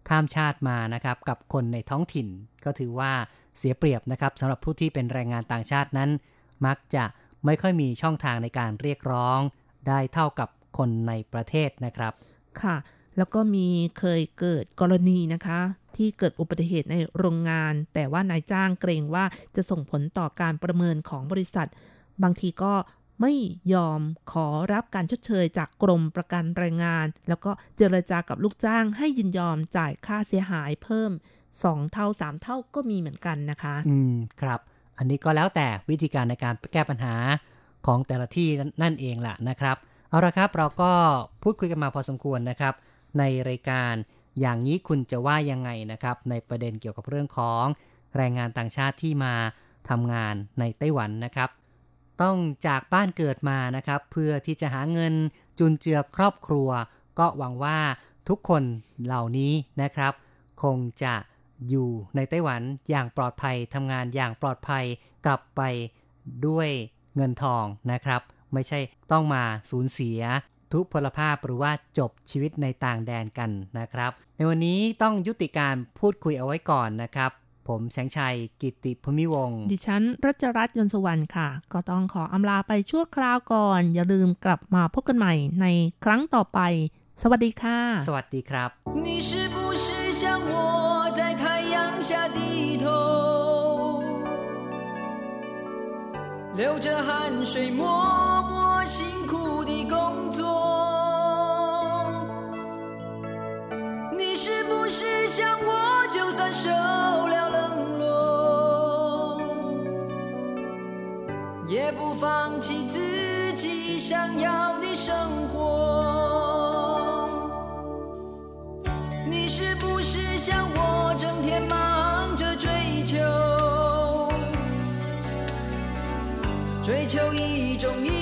ข้ามชาติมานะครับ กับคนในท้องถิ่น ก็ถือว่าเสียเปรียบนะครับสำหรับผู้ที่เป็นแรงงานต่างชาตินั้น มักจะไม่ค่อยมีช่องทางในการเรียกร้อง ได้เท่ากับ คนในประเทศนะครับ ค่ะ แล้วก็มีเคยเกิดกรณีนะคะ ที่เกิดอุบัติเหตุในโรงงาน แต่ว่านายจ้างเกรงว่าจะส่งผลต่อการประเมินของบริษัท บางทีก็ไม่ยอมขอรับการชดเชยจากกรมประกันแรงงาน แล้วก็เจรจากับลูกจ้างให้ยินยอมจ่ายค่าเสียหายเพิ่ม 2 เท่า 3 เท่าก็มีเหมือนกันนะคะ อืม ครับ อันนี้ก็แล้วแต่วิธีการในการแก้ปัญหาของแต่ละที่นั่นเองล่ะนะครับ เอาละครับเราก็พูดคุยกันมาพอสมควรนะครับ ในรายการอย่างนี้คุณจะว่ายังไงนะครับ ในประเด็นเกี่ยวกับเรื่องของแรงงานต่างชาติที่มาทำงานในไต้หวันนะครับ ต้องจากบ้านเกิดมานะครับ เพื่อที่จะหาเงินจุนเจือครอบครัว ก็หวังว่าทุกคนเหล่านี้นะครับ คงจะอยู่ในไต้หวันอย่างปลอดภัยทำงานอย่างปลอดภัยกลับไปด้วยเงินทองนะครับ ไม่ใช่ต้องมาสูญเสีย ทุพพลภาพหรือว่าจบชีวิตในต่างแดนกันนะครับ ในวันนี้ต้องยุติการพูดคุยเอาไว้ก่อนนะครับผมแสงชัยกิติภมิวง ดิฉันรัชรัตน์ยนสวรรค์ค่ะ ก็ต้องขออำลาไปชั่วคราวก่อน อย่าลืมกลับมาพบกันใหม่ในครั้งต่อไป สวัสดีค่ะ สวัสดีครับ你是不是像我在太阳下低头流着汗水辛苦的工作？你是不是像我，就算受了冷落，也不放弃自己想要的生活？你是不是像我整天忙着追求，追求一种意